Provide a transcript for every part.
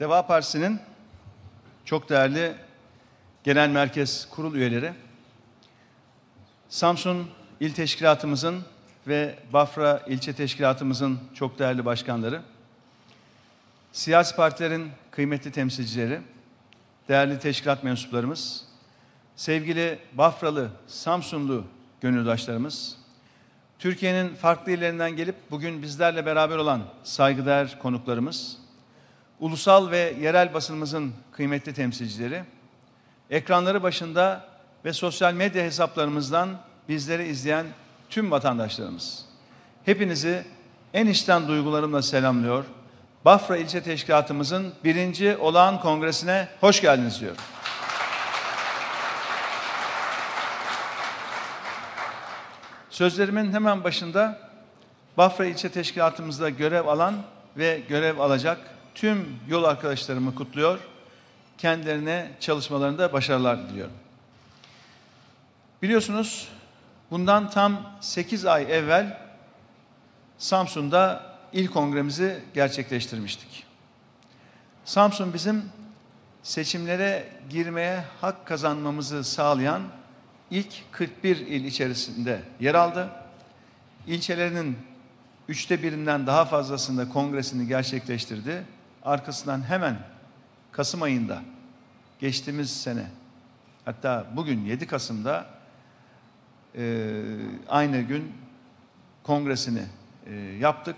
Deva Partisi'nin çok değerli genel merkez kurul üyeleri, Samsun İl Teşkilatımızın ve Bafra İlçe Teşkilatımızın çok değerli başkanları, siyasi partilerin kıymetli temsilcileri, değerli teşkilat mensuplarımız, sevgili Bafralı, Samsunlu gönüldaşlarımız, Türkiye'nin farklı illerinden gelip bugün bizlerle beraber olan saygıdeğer konuklarımız, ulusal ve yerel basınımızın kıymetli temsilcileri, ekranları başında ve sosyal medya hesaplarımızdan bizleri izleyen tüm vatandaşlarımız. Hepinizi en içten duygularımla selamlıyor. Bafra İlçe Teşkilatımızın birinci olağan kongresine hoş geldiniz diyorum. Sözlerimin hemen başında Bafra İlçe Teşkilatımızda görev alan ve görev alacak tüm yol arkadaşlarımı kutluyor. Kendilerine çalışmalarında başarılar diliyorum. Biliyorsunuz bundan tam 8 ay evvel Samsun'da il kongremizi gerçekleştirmiştik. Samsun bizim seçimlere girmeye hak kazanmamızı sağlayan ilk 41 il içerisinde yer aldı. İlçelerinin üçte birinden daha fazlasında kongresini gerçekleştirdi. Arkasından hemen Kasım ayında geçtiğimiz sene hatta bugün 7 Kasım'da e, aynı gün kongresini e, yaptık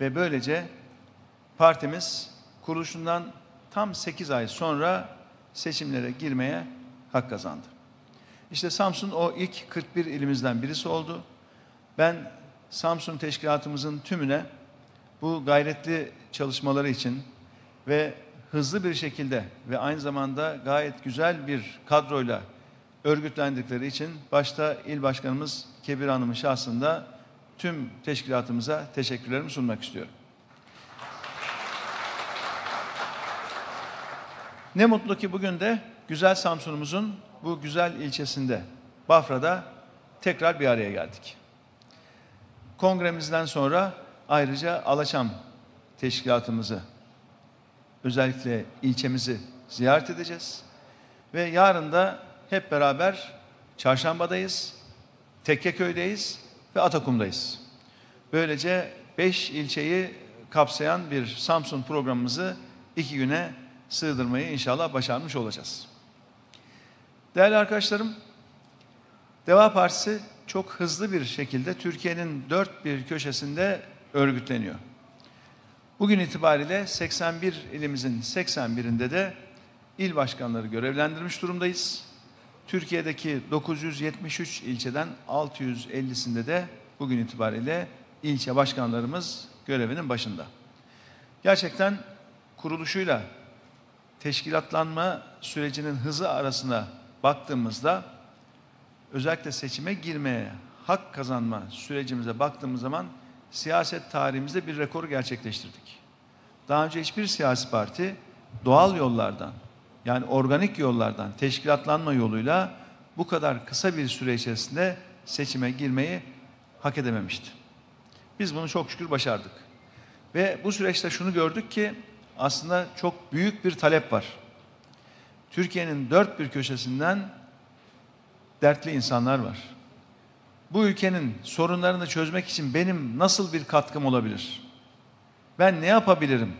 ve böylece partimiz kuruluşundan tam 8 ay sonra seçimlere girmeye hak kazandı. İşte Samsun o ilk 41 ilimizden birisi oldu. Ben Samsun teşkilatımızın tümüne bu gayretli çalışmaları için ve hızlı bir şekilde ve aynı zamanda gayet güzel bir kadroyla örgütlendikleri için başta il başkanımız Kebir Hanım'ın şahsında tüm teşkilatımıza teşekkürlerimi sunmak istiyorum. Ne mutlu ki bugün de güzel Samsun'umuzun bu güzel ilçesinde Bafra'da tekrar bir araya geldik. Kongremizden sonra ayrıca Alaçam teşkilatımızı özellikle ilçemizi ziyaret edeceğiz. Ve yarın da hep beraber Çarşamba'dayız, Tekkeköy'deyiz ve Atakum'dayız. Böylece beş ilçeyi kapsayan bir Samsun programımızı iki güne sığdırmayı inşallah başarmış olacağız. Değerli arkadaşlarım, Deva Partisi çok hızlı bir şekilde Türkiye'nin dört bir köşesinde örgütleniyor. Bugün itibariyle 81 ilimizin 81'inde de il başkanları görevlendirmiş durumdayız. Türkiye'deki 973 ilçeden 650'sinde de bugün itibariyle ilçe başkanlarımız görevinin başında. Gerçekten kuruluşuyla teşkilatlanma sürecinin hızı arasına baktığımızda özellikle seçime girmeye hak kazanma sürecimize baktığımız zaman siyaset tarihimizde bir rekoru gerçekleştirdik. Daha önce hiçbir siyasi parti doğal yollardan yani organik yollardan teşkilatlanma yoluyla bu kadar kısa bir süre içerisinde seçime girmeyi hak edememişti. Biz bunu çok şükür başardık. Ve bu süreçte şunu gördük ki aslında çok büyük bir talep var. Türkiye'nin dört bir köşesinden dertli insanlar var. Bu ülkenin sorunlarını çözmek için benim nasıl bir katkım olabilir? Ben ne yapabilirim?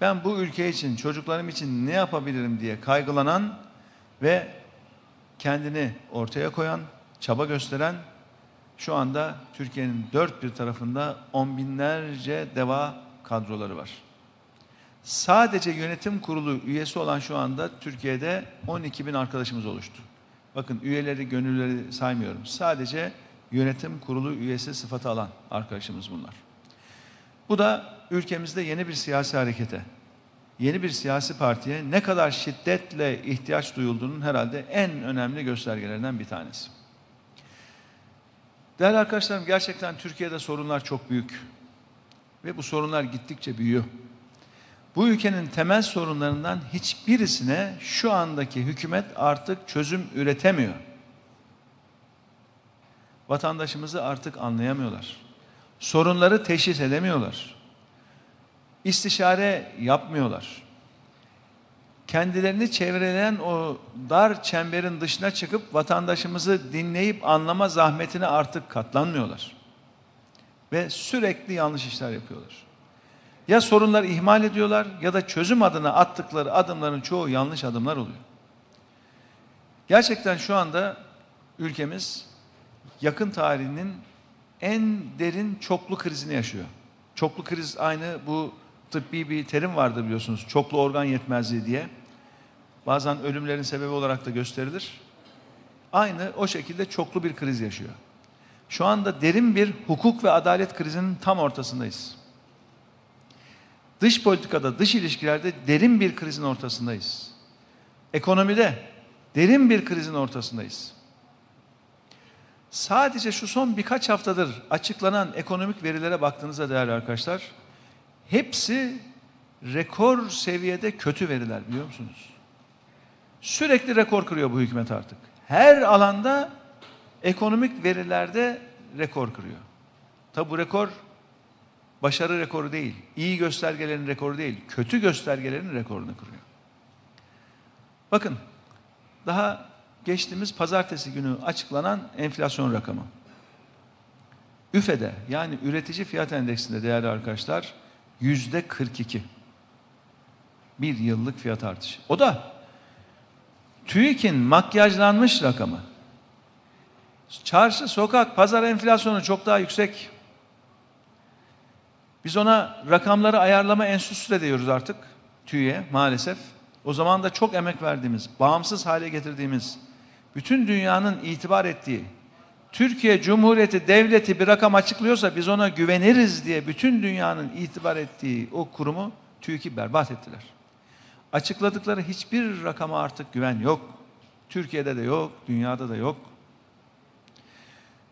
Ben bu ülke için, çocuklarım için ne yapabilirim diye kaygılanan ve kendini ortaya koyan, çaba gösteren şu anda Türkiye'nin dört bir tarafında on binlerce deva kadroları var. Sadece yönetim kurulu üyesi olan şu anda Türkiye'de 12 bin arkadaşımız oluştu. Bakın üyeleri, gönülleri saymıyorum. Sadece yönetim kurulu üyesi sıfatı alan arkadaşımız bunlar. Bu da ülkemizde yeni bir siyasi harekete, yeni bir siyasi partiye ne kadar şiddetle ihtiyaç duyulduğunun herhalde en önemli göstergelerinden bir tanesi. Değerli arkadaşlarım gerçekten Türkiye'de sorunlar çok büyük ve bu sorunlar gittikçe büyüyor. Bu ülkenin temel sorunlarından hiçbirisine şu andaki hükümet artık çözüm üretemiyor. Vatandaşımızı artık anlayamıyorlar. Sorunları teşhis edemiyorlar. İstişare yapmıyorlar. kendilerini çevreleyen o dar çemberin dışına çıkıp vatandaşımızı dinleyip anlama zahmetine artık katlanmıyorlar. Ve sürekli yanlış işler yapıyorlar. Ya sorunları ihmal ediyorlar ya da çözüm adına attıkları adımların çoğu yanlış adımlar oluyor. Gerçekten şu anda ülkemiz yakın tarihinin en derin çoklu krizini yaşıyor. Çoklu kriz aynı bu tıbbi bir terim vardır biliyorsunuz. Çoklu organ yetmezliği diye. Bazen ölümlerin sebebi olarak da gösterilir. Aynı o şekilde çoklu bir kriz yaşıyor. Şu anda derin bir hukuk ve adalet krizinin tam ortasındayız. Dış politikada, dış ilişkilerde derin bir krizin ortasındayız. Ekonomide derin bir krizin ortasındayız. Sadece şu son birkaç haftadır açıklanan ekonomik verilere baktığınızda değerli arkadaşlar, hepsi rekor seviyede kötü veriler biliyor musunuz? Sürekli rekor kırıyor bu hükümet artık. Her alanda ekonomik verilerde rekor kırıyor. Tabi bu rekor başarı rekoru değil, iyi göstergelerin rekoru değil, kötü göstergelerin rekorunu kırıyor. Bakın, daha geçtiğimiz pazartesi günü açıklanan enflasyon rakamı. üfede yani üretici fiyat endeksinde değerli arkadaşlar yüzde 42. Bir yıllık fiyat artışı. O da TÜİK'in makyajlanmış rakamı. Çarşı, sokak, pazar enflasyonu çok daha yüksek. Biz ona rakamları ayarlama enstitüsü de diyoruz artık TÜİ'ye maalesef. O zaman da çok emek verdiğimiz, bağımsız hale getirdiğimiz, bütün dünyanın itibar ettiği, Türkiye Cumhuriyeti Devleti bir rakam açıklıyorsa biz ona güveniriz diye bütün dünyanın itibar ettiği o kurumu TÜİK'i berbat ettiler. Açıkladıkları hiçbir rakama artık güven yok. Türkiye'de de yok, dünyada da yok.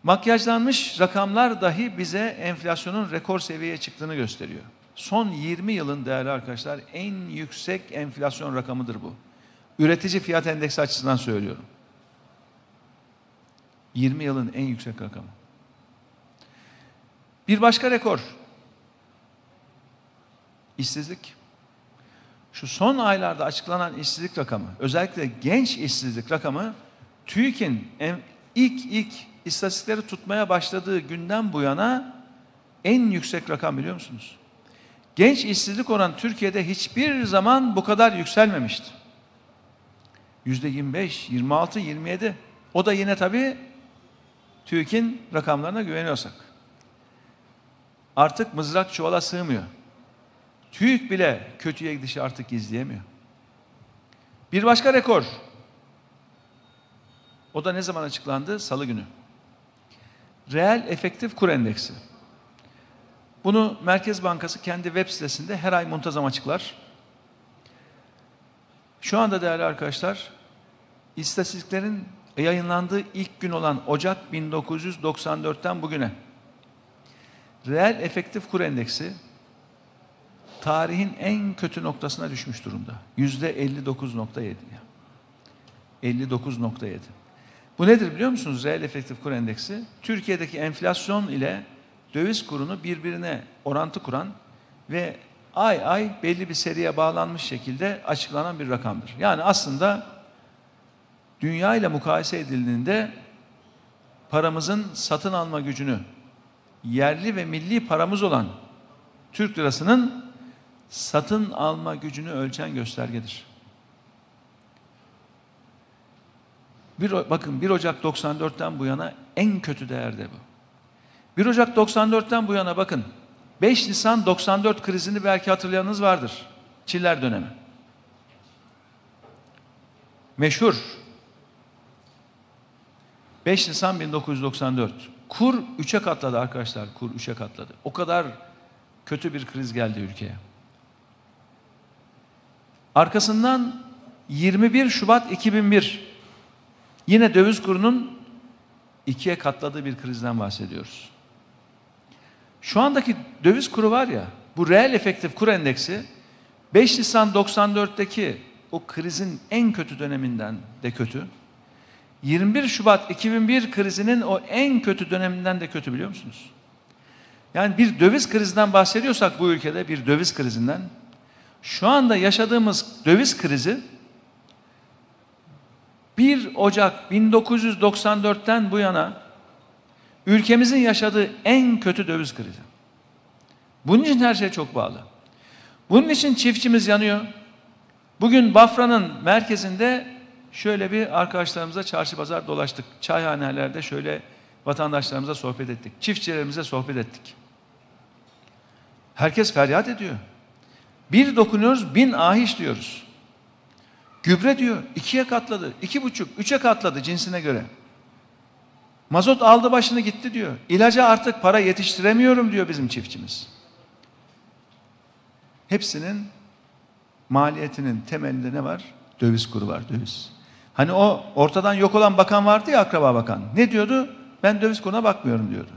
Makyajlanmış rakamlar dahi bize enflasyonun rekor seviyeye çıktığını gösteriyor. Son 20 yılın değerli arkadaşlar en yüksek enflasyon rakamıdır bu. Üretici fiyat endeksi açısından söylüyorum. 20 yılın en yüksek rakamı. Bir başka rekor. İşsizlik. Şu son aylarda açıklanan işsizlik rakamı, özellikle genç işsizlik rakamı TÜİK'in ilk ilk istatistikleri tutmaya başladığı günden bu yana en yüksek rakam biliyor musunuz? Genç işsizlik oranı Türkiye'de hiçbir zaman bu kadar yükselmemişti. Yüzde 25, 26, 27. O da yine tabii TÜİK'in rakamlarına güveniyorsak. Artık mızrak çuvala sığmıyor. TÜİK bile kötüye gidişi artık gizleyemiyor. Bir başka rekor. O da ne zaman açıklandı? Salı günü. Reel efektif kur endeksi. Bunu Merkez Bankası kendi web sitesinde her ay muntazam açıklar. Şu anda değerli arkadaşlar, istatistiklerin yayınlandığı ilk gün olan Ocak 1994'ten bugüne reel efektif kur endeksi tarihin en kötü noktasına düşmüş durumda. Yüzde 59.7. 59.7. Bu nedir biliyor musunuz reel efektif kur endeksi? Türkiye'deki enflasyon ile döviz kurunu birbirine orantı kuran ve ay ay belli bir seriye bağlanmış şekilde açıklanan bir rakamdır. Yani aslında dünya ile mukayese edildiğinde paramızın satın alma gücünü yerli ve milli paramız olan Türk lirasının satın alma gücünü ölçen göstergedir. Bir, bakın 1 Ocak 94'ten bu yana en kötü değerde bu. 1 Ocak 94'ten bu yana bakın 5 Nisan 94 krizini belki hatırlayanınız vardır. Çiller dönemi. Meşhur 5 Nisan 1994. Kur 3'e katladı arkadaşlar. Kur 3'e katladı. O kadar kötü bir kriz geldi ülkeye. Arkasından 21 Şubat 2001 yine döviz kurunun ikiye katladığı bir krizden bahsediyoruz. Şu andaki döviz kuru var ya, bu reel efektif kur endeksi 5 Nisan 94'teki o krizin en kötü döneminden de kötü. 21 Şubat 2001 krizinin o en kötü döneminden de kötü biliyor musunuz? Yani bir döviz krizinden bahsediyorsak bu ülkede bir döviz krizinden şu anda yaşadığımız döviz krizi 1 Ocak 1994'ten bu yana ülkemizin yaşadığı en kötü döviz krizi. Bunun için her şey çok bağlı. Bunun için çiftçimiz yanıyor. Bugün Bafra'nın merkezinde şöyle bir arkadaşlarımıza çarşı pazar dolaştık. Çayhanelerde şöyle vatandaşlarımıza sohbet ettik. Çiftçilerimize sohbet ettik. Herkes feryat ediyor. Bir dokunuyoruz, bin ahiş diyoruz. Gübre diyor, ikiye katladı, iki buçuk, üçe katladı cinsine göre. Mazot aldı başını gitti diyor. İlaca artık para yetiştiremiyorum diyor bizim çiftçimiz. Hepsinin maliyetinin temelinde ne var? Döviz kuru var, döviz. Hani o ortadan yok olan bakan vardı ya akraba bakan. Ne diyordu? Ben döviz kuruna bakmıyorum diyordu.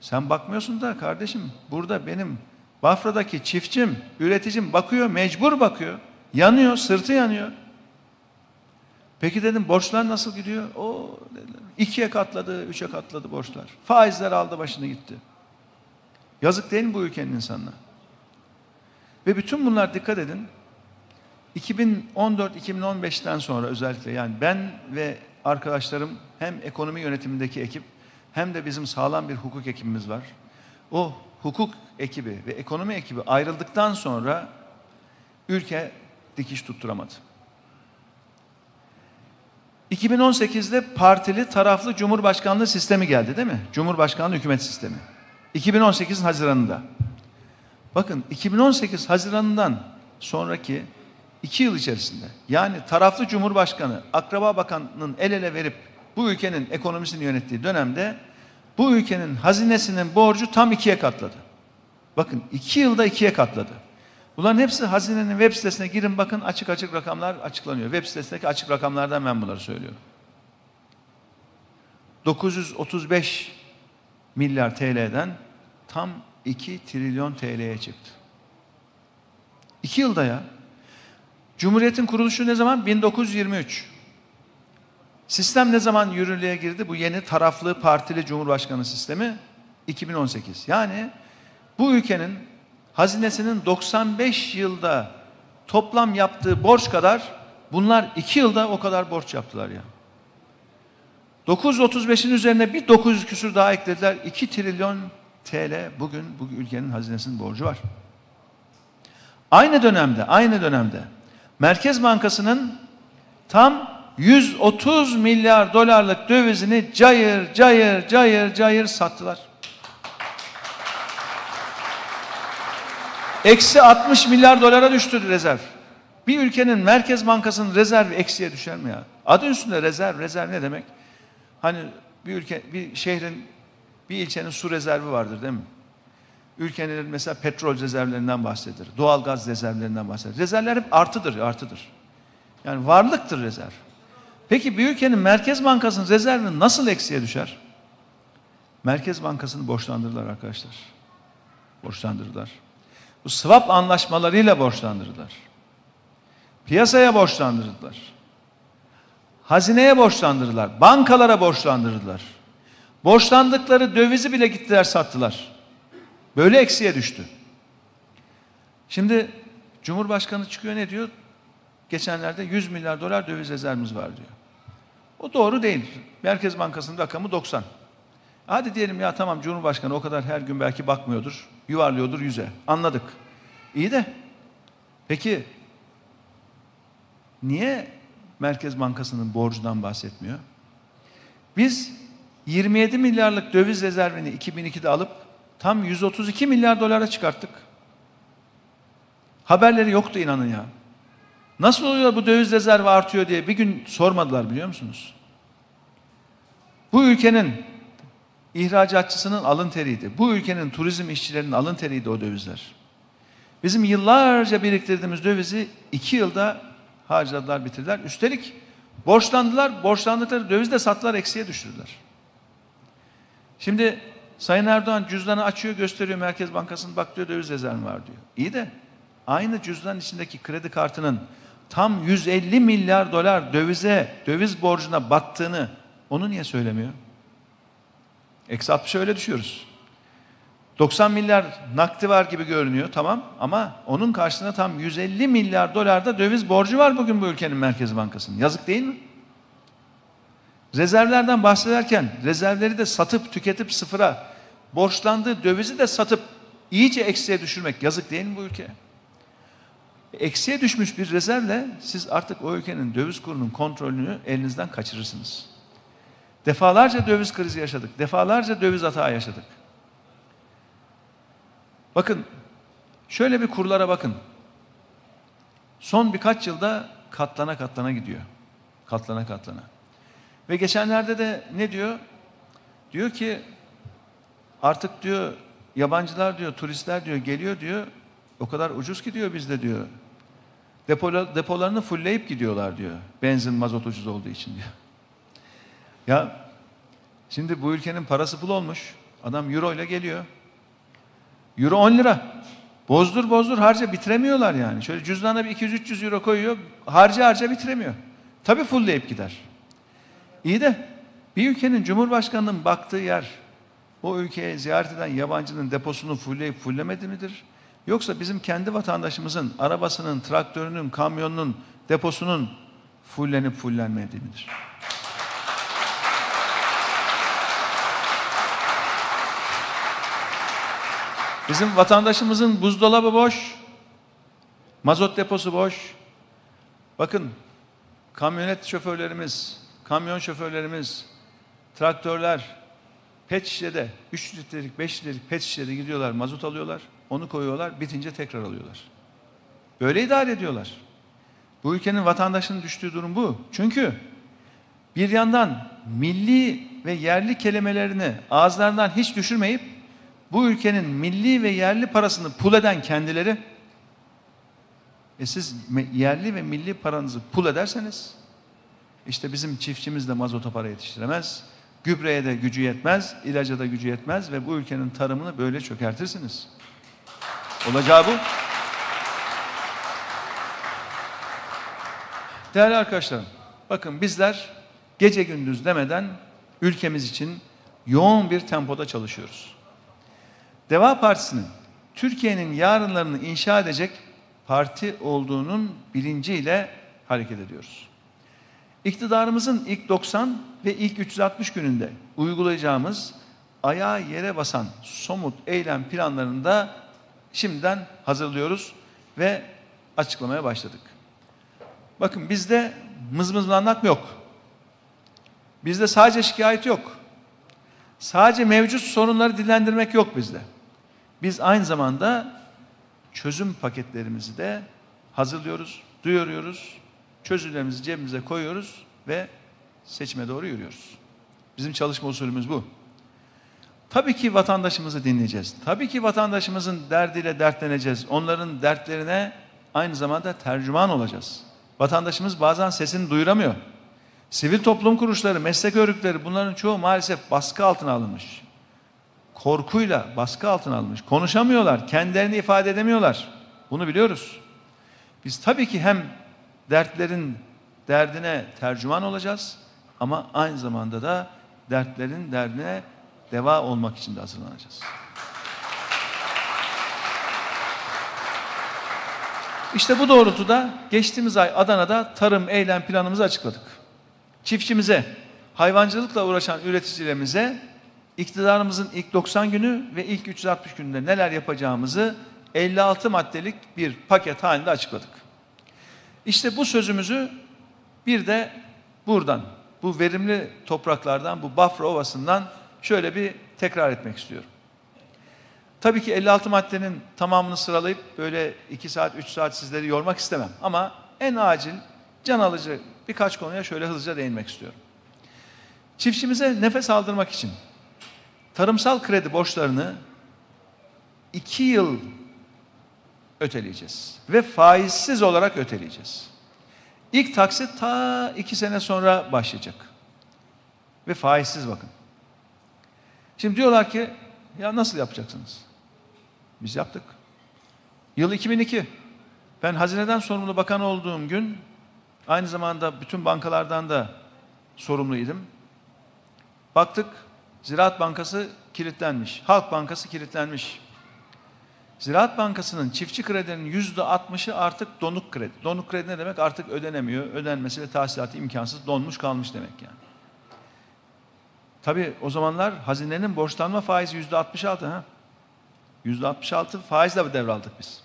Sen bakmıyorsun da kardeşim burada benim Bafra'daki çiftçim, üreticim bakıyor, mecbur bakıyor. Yanıyor, sırtı yanıyor. Peki dedim borçlar nasıl gidiyor? O ikiye katladı, üçe katladı borçlar. Faizler aldı başını gitti. Yazık değil mi bu ülkenin insanına? Ve bütün bunlar dikkat edin. 2014-2015'ten sonra özellikle yani ben ve arkadaşlarım hem ekonomi yönetimindeki ekip hem de bizim sağlam bir hukuk ekibimiz var. O hukuk ekibi ve ekonomi ekibi ayrıldıktan sonra ülke dikiş tutturamadı. 2018'de partili taraflı cumhurbaşkanlığı sistemi geldi değil mi? Cumhurbaşkanlığı hükümet sistemi. 2018 Haziran'ında. Bakın 2018 Haziran'dan sonraki iki yıl içerisinde yani taraflı cumhurbaşkanı akraba bakanının el ele verip bu ülkenin ekonomisini yönettiği dönemde bu ülkenin hazinesinin borcu tam ikiye katladı. Bakın iki yılda ikiye katladı. Bunların hepsi hazinenin web sitesine girin bakın açık açık rakamlar açıklanıyor. Web sitesindeki açık rakamlardan ben bunları söylüyorum. 935 milyar TL'den tam 2 trilyon TL'ye çıktı. İki yılda ya. Cumhuriyetin kuruluşu ne zaman? 1923. Sistem ne zaman yürürlüğe girdi? Bu yeni taraflı partili cumhurbaşkanı sistemi 2018. Yani bu ülkenin hazinesinin 95 yılda toplam yaptığı borç kadar bunlar 2 yılda o kadar borç yaptılar ya. 935'in üzerine bir 900 küsür daha eklediler. 2 trilyon TL bugün bu ülkenin hazinesinin borcu var. Aynı dönemde, aynı dönemde Merkez Bankası'nın tam 130 milyar dolarlık dövizini cayır cayır cayır cayır sattılar. Eksi 60 milyar dolara düştü rezerv. Bir ülkenin Merkez Bankası'nın rezervi eksiye düşer mi ya? Adı üstünde rezerv, rezerv ne demek? Hani bir ülke, bir şehrin, bir ilçenin su rezervi vardır değil mi? Ülkenin mesela petrol rezervlerinden bahsedilir. Doğal gaz rezervlerinden bahsedilir. Rezervler hep artıdır, artıdır. Yani varlıktır rezerv. Peki bir ülkenin Merkez Bankası'nın rezervi nasıl eksiye düşer? Merkez Bankası'nı borçlandırırlar arkadaşlar. Borçlandırırlar. Bu swap anlaşmalarıyla borçlandırdılar. Piyasaya borçlandırdılar. Hazineye borçlandırdılar. Bankalara borçlandırdılar. Borçlandıkları dövizi bile gittiler sattılar. Böyle eksiye düştü. Şimdi Cumhurbaşkanı çıkıyor ne diyor? Geçenlerde 100 milyar dolar döviz rezervimiz var diyor. O doğru değil. Merkez Bankası'nın rakamı 90. Hadi diyelim ya tamam Cumhurbaşkanı o kadar her gün belki bakmıyordur. Yuvarlıyordur yüze. Anladık. İyi de peki niye Merkez Bankası'nın borcundan bahsetmiyor? Biz 27 milyarlık döviz rezervini 2002'de alıp tam 132 milyar dolara çıkarttık. Haberleri yoktu inanın ya. Nasıl oluyor bu döviz rezervi artıyor diye bir gün sormadılar biliyor musunuz? Bu ülkenin ihracatçısının alın teriydi. Bu ülkenin turizm işçilerinin alın teriydi o dövizler. Bizim yıllarca biriktirdiğimiz dövizi iki yılda harcadılar, bitirdiler. Üstelik borçlandılar, borçlandıkları döviz de sattılar, eksiye düşürdüler. Şimdi Sayın Erdoğan cüzdanı açıyor, gösteriyor Merkez Bankası'nın bak diyor döviz rezervi var diyor. İyi de aynı cüzdan içindeki kredi kartının tam 150 milyar dolar dövize, döviz borcuna battığını onu niye söylemiyor? Eksi 60 öyle düşüyoruz. 90 milyar nakdi var gibi görünüyor tamam ama onun karşısında tam 150 milyar dolarda döviz borcu var bugün bu ülkenin Merkez Bankası'nın. Yazık değil mi? Rezervlerden bahsederken rezervleri de satıp tüketip sıfıra, borçlandığı dövizi de satıp iyice eksiye düşürmek yazık değil mi bu ülke? Eksiye düşmüş bir rezervle siz artık o ülkenin döviz kurunun kontrolünü elinizden kaçırırsınız. Defalarca döviz krizi yaşadık. Defalarca döviz hata yaşadık. Bakın şöyle bir kurlara bakın. Son birkaç yılda katlana katlana gidiyor. Katlana katlana. Ve geçenlerde de ne diyor? Diyor ki artık diyor yabancılar diyor, turistler diyor geliyor diyor. O kadar ucuz ki diyor bizde diyor. Depolar, depolarını fullleyip gidiyorlar diyor. Benzin, mazot ucuz olduğu için diyor. Ya şimdi bu ülkenin parası pul olmuş. Adam euro ile geliyor. Euro 10 lira. Bozdur bozdur harca bitiremiyorlar yani. Şöyle cüzdana bir 200-300 euro koyuyor. Harca harca bitiremiyor. Tabii fullleyip gider. İyi de bir ülkenin cumhurbaşkanının baktığı yer o ülkeye ziyaret eden yabancının deposunu fullleyip fullemedi midir? Yoksa bizim kendi vatandaşımızın arabasının, traktörünün, kamyonunun, deposunun fullenip fullenmediği midir? Bizim vatandaşımızın buzdolabı boş, mazot deposu boş. Bakın kamyonet şoförlerimiz, kamyon şoförlerimiz, traktörler pet şişede 3 litrelik 5 litrelik pet şişede gidiyorlar mazot alıyorlar. Onu koyuyorlar bitince tekrar alıyorlar. Böyle idare ediyorlar. Bu ülkenin vatandaşının düştüğü durum bu. Çünkü bir yandan milli ve yerli kelimelerini ağızlarından hiç düşürmeyip bu ülkenin milli ve yerli parasını pul eden kendileri e siz yerli ve milli paranızı pul ederseniz işte bizim çiftçimiz de mazota para yetiştiremez. Gübreye de gücü yetmez, ilaca da gücü yetmez ve bu ülkenin tarımını böyle çökertirsiniz. Olacağı bu. Değerli arkadaşlarım, bakın bizler gece gündüz demeden ülkemiz için yoğun bir tempoda çalışıyoruz. Deva Partisi'nin Türkiye'nin yarınlarını inşa edecek parti olduğunun bilinciyle hareket ediyoruz. İktidarımızın ilk 90 ve ilk 360 gününde uygulayacağımız ayağa yere basan somut eylem planlarını da şimdiden hazırlıyoruz ve açıklamaya başladık. Bakın bizde mızmızlanmak yok. Bizde sadece şikayet yok. Sadece mevcut sorunları dillendirmek yok bizde. Biz aynı zamanda çözüm paketlerimizi de hazırlıyoruz, duyuruyoruz, çözümlerimizi cebimize koyuyoruz ve seçime doğru yürüyoruz. Bizim çalışma usulümüz bu. Tabii ki vatandaşımızı dinleyeceğiz. Tabii ki vatandaşımızın derdiyle dertleneceğiz. Onların dertlerine aynı zamanda tercüman olacağız. Vatandaşımız bazen sesini duyuramıyor. Sivil toplum kuruluşları, meslek örgütleri bunların çoğu maalesef baskı altına alınmış. Korkuyla baskı altına alınmış. Konuşamıyorlar, kendilerini ifade edemiyorlar. Bunu biliyoruz. Biz tabii ki hem dertlerin derdine tercüman olacağız ama aynı zamanda da dertlerin derdine deva olmak için de hazırlanacağız. İşte bu doğrultuda geçtiğimiz ay Adana'da tarım eylem planımızı açıkladık. Çiftçimize, hayvancılıkla uğraşan üreticilerimize iktidarımızın ilk 90 günü ve ilk 360 gününde neler yapacağımızı 56 maddelik bir paket halinde açıkladık. İşte bu sözümüzü bir de buradan, bu verimli topraklardan, bu Bafra Ovası'ndan şöyle bir tekrar etmek istiyorum. Tabii ki 56 maddenin tamamını sıralayıp böyle 2 saat, 3 saat sizleri yormak istemem. Ama en acil, can alıcı birkaç konuya şöyle hızlıca değinmek istiyorum. Çiftçimize nefes aldırmak için tarımsal kredi borçlarını 2 yıl öteleyeceğiz. Ve faizsiz olarak öteleyeceğiz. İlk taksit ta 2 sene sonra başlayacak. Ve faizsiz bakın. Şimdi diyorlar ki ya nasıl yapacaksınız? Biz yaptık. Yıl 2002. Ben hazineden sorumlu bakan olduğum gün aynı zamanda bütün bankalardan da sorumluydum. Baktık Ziraat Bankası kilitlenmiş. Halk Bankası kilitlenmiş. Ziraat Bankası'nın çiftçi kredilerinin yüzde altmışı artık donuk kredi. Donuk kredi ne demek? Artık ödenemiyor. Ödenmesi ve tahsilatı imkansız donmuş kalmış demek yani. Tabii o zamanlar hazinenin borçlanma faizi yüzde 66 ha. Yüzde 66 faizle devraldık biz.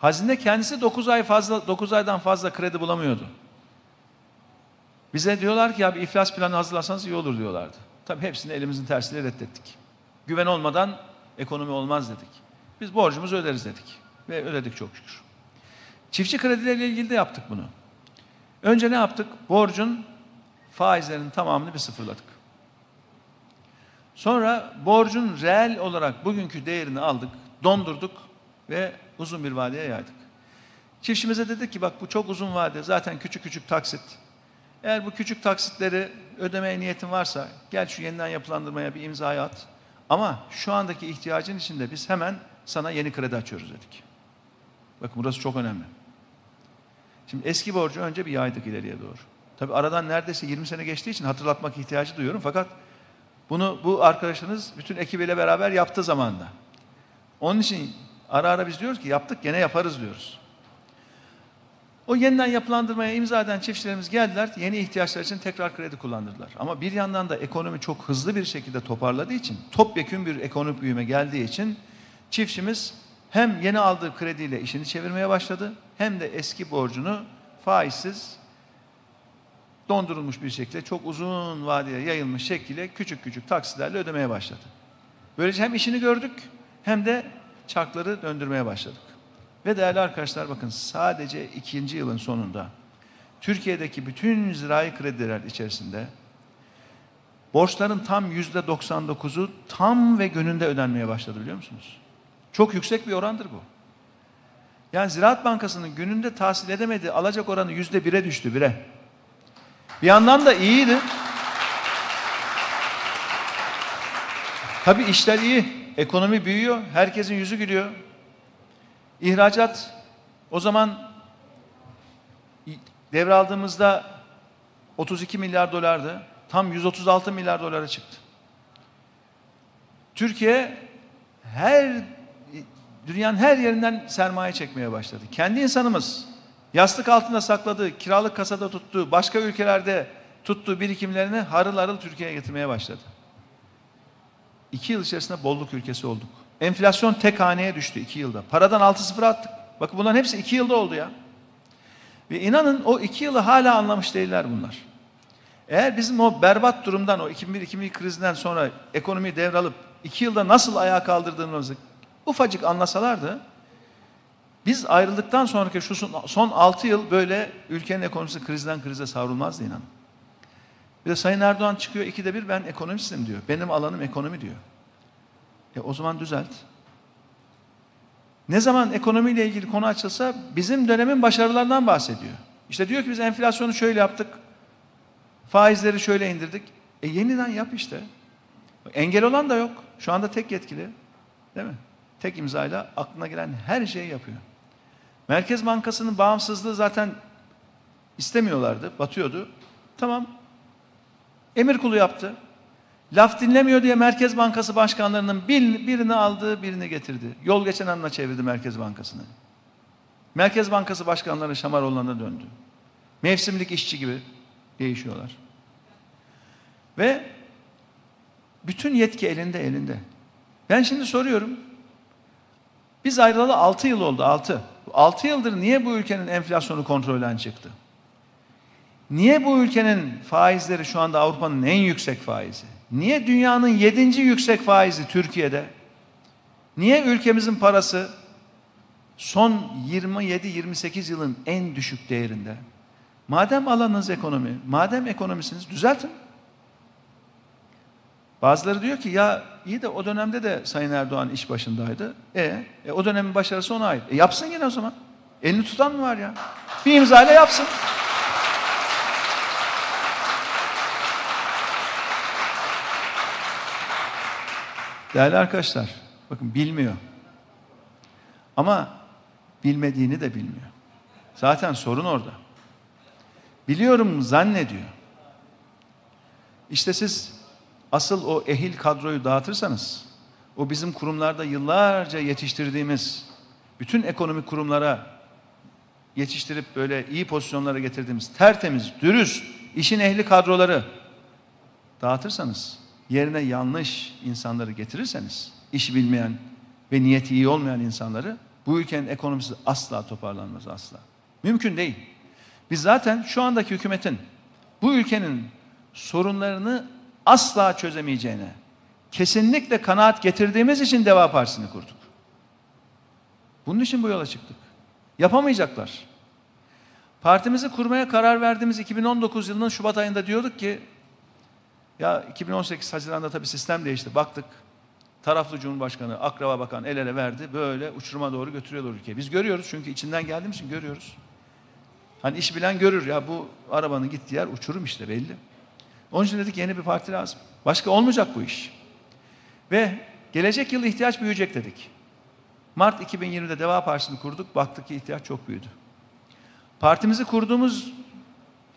Hazine kendisi 9 ay fazla 9 aydan fazla kredi bulamıyordu. Bize diyorlar ki ya bir iflas planı hazırlasanız iyi olur diyorlardı. Tabii hepsini elimizin tersiyle reddettik. Güven olmadan ekonomi olmaz dedik. Biz borcumuzu öderiz dedik. Ve ödedik çok şükür. Çiftçi kredileriyle ilgili de yaptık bunu. Önce ne yaptık? Borcun faizlerinin tamamını bir sıfırladık. Sonra borcun reel olarak bugünkü değerini aldık, dondurduk ve uzun bir vadeye yaydık. Çiftçimize dedik ki bak bu çok uzun vade, zaten küçük küçük taksit. Eğer bu küçük taksitleri ödemeye niyetin varsa gel şu yeniden yapılandırmaya bir imza at. Ama şu andaki ihtiyacın içinde biz hemen sana yeni kredi açıyoruz dedik. Bakın burası çok önemli. Şimdi eski borcu önce bir yaydık ileriye doğru. Tabi aradan neredeyse 20 sene geçtiği için hatırlatmak ihtiyacı duyuyorum. Fakat bunu bu arkadaşınız bütün ekibiyle beraber yaptığı zamanda. Onun için ara ara biz diyoruz ki yaptık gene yaparız diyoruz. O yeniden yapılandırmaya imza eden çiftçilerimiz geldiler. Yeni ihtiyaçlar için tekrar kredi kullandırdılar. Ama bir yandan da ekonomi çok hızlı bir şekilde toparladığı için, topyekün bir ekonomik büyüme geldiği için çiftçimiz hem yeni aldığı krediyle işini çevirmeye başladı hem de eski borcunu faizsiz dondurulmuş bir şekilde çok uzun vadeye yayılmış şekilde küçük küçük taksilerle ödemeye başladı. Böylece hem işini gördük hem de çarkları döndürmeye başladık. Ve değerli arkadaşlar bakın sadece ikinci yılın sonunda Türkiye'deki bütün zirai krediler içerisinde borçların tam yüzde 99'u tam ve gününde ödenmeye başladı biliyor musunuz? Çok yüksek bir orandır bu. Yani Ziraat Bankası'nın gününde tahsil edemediği alacak oranı yüzde bire düştü bire. Bir yandan da iyiydi. Tabii işler iyi. Ekonomi büyüyor. Herkesin yüzü gülüyor. İhracat o zaman devraldığımızda 32 milyar dolardı. Tam 136 milyar dolara çıktı. Türkiye her dünyanın her yerinden sermaye çekmeye başladı. Kendi insanımız yastık altında sakladığı, kiralık kasada tuttuğu, başka ülkelerde tuttuğu birikimlerini harıl harıl Türkiye'ye getirmeye başladı. İki yıl içerisinde bolluk ülkesi olduk. Enflasyon tek haneye düştü iki yılda. Paradan altı sıfır attık. Bakın bunların hepsi iki yılda oldu ya. Ve inanın o iki yılı hala anlamış değiller bunlar. Eğer bizim o berbat durumdan, o 2001-2002 krizinden sonra ekonomiyi devralıp iki yılda nasıl ayağa kaldırdığımızı ufacık anlasalardı, biz ayrıldıktan sonraki şu son altı yıl böyle ülkenin ekonomisi krizden krize savrulmazdı inanın. Bir de Sayın Erdoğan çıkıyor ikide bir ben ekonomistim diyor. Benim alanım ekonomi diyor. E o zaman düzelt. Ne zaman ekonomiyle ilgili konu açılsa bizim dönemin başarılarından bahsediyor. İşte diyor ki biz enflasyonu şöyle yaptık. Faizleri şöyle indirdik. E yeniden yap işte. Engel olan da yok. Şu anda tek yetkili. Değil mi? Tek imzayla aklına gelen her şeyi yapıyor. Merkez Bankası'nın bağımsızlığı zaten istemiyorlardı, batıyordu. Tamam. Emir kulu yaptı. Laf dinlemiyor diye Merkez Bankası başkanlarının birini aldı, birini getirdi. Yol geçen anına çevirdi Merkez Bankası'nı. Merkez Bankası başkanları Şamaroğlan'a döndü. Mevsimlik işçi gibi değişiyorlar. Ve bütün yetki elinde elinde. Ben şimdi soruyorum. Biz ayrılalı 6 yıl oldu 6. 6 yıldır niye bu ülkenin enflasyonu kontrolden çıktı? Niye bu ülkenin faizleri şu anda Avrupa'nın en yüksek faizi? Niye dünyanın yedinci yüksek faizi Türkiye'de? Niye ülkemizin parası son 27-28 yılın en düşük değerinde? Madem alanınız ekonomi, madem ekonomisiniz düzeltin. Bazıları diyor ki ya iyi de o dönemde de Sayın Erdoğan iş başındaydı. E, e o dönemin başarısı ona ait. E yapsın yine o zaman. Elini tutan mı var ya? Bir imzayla yapsın. Değerli arkadaşlar, bakın bilmiyor. Ama bilmediğini de bilmiyor. Zaten sorun orada. Biliyorum zannediyor. İşte siz asıl o ehil kadroyu dağıtırsanız, o bizim kurumlarda yıllarca yetiştirdiğimiz, bütün ekonomik kurumlara yetiştirip böyle iyi pozisyonlara getirdiğimiz tertemiz, dürüst, işin ehli kadroları dağıtırsanız, yerine yanlış insanları getirirseniz, iş bilmeyen ve niyeti iyi olmayan insanları, bu ülkenin ekonomisi asla toparlanmaz asla. Mümkün değil. Biz zaten şu andaki hükümetin bu ülkenin sorunlarını asla çözemeyeceğine kesinlikle kanaat getirdiğimiz için Deva Partisi'ni kurduk. Bunun için bu yola çıktık. Yapamayacaklar. Partimizi kurmaya karar verdiğimiz 2019 yılının Şubat ayında diyorduk ki ya 2018 Haziran'da tabii sistem değişti. Baktık taraflı Cumhurbaşkanı, akraba bakan el ele verdi. Böyle uçuruma doğru götürüyorlar ülkeyi. Biz görüyoruz çünkü içinden geldiğimiz için görüyoruz. Hani iş bilen görür ya bu arabanın gittiği yer uçurum işte belli. Onun için dedik yeni bir parti lazım. Başka olmayacak bu iş. Ve gelecek yıl ihtiyaç büyüyecek dedik. Mart 2020'de Deva Partisi'ni kurduk. Baktık ki ihtiyaç çok büyüdü. Partimizi kurduğumuz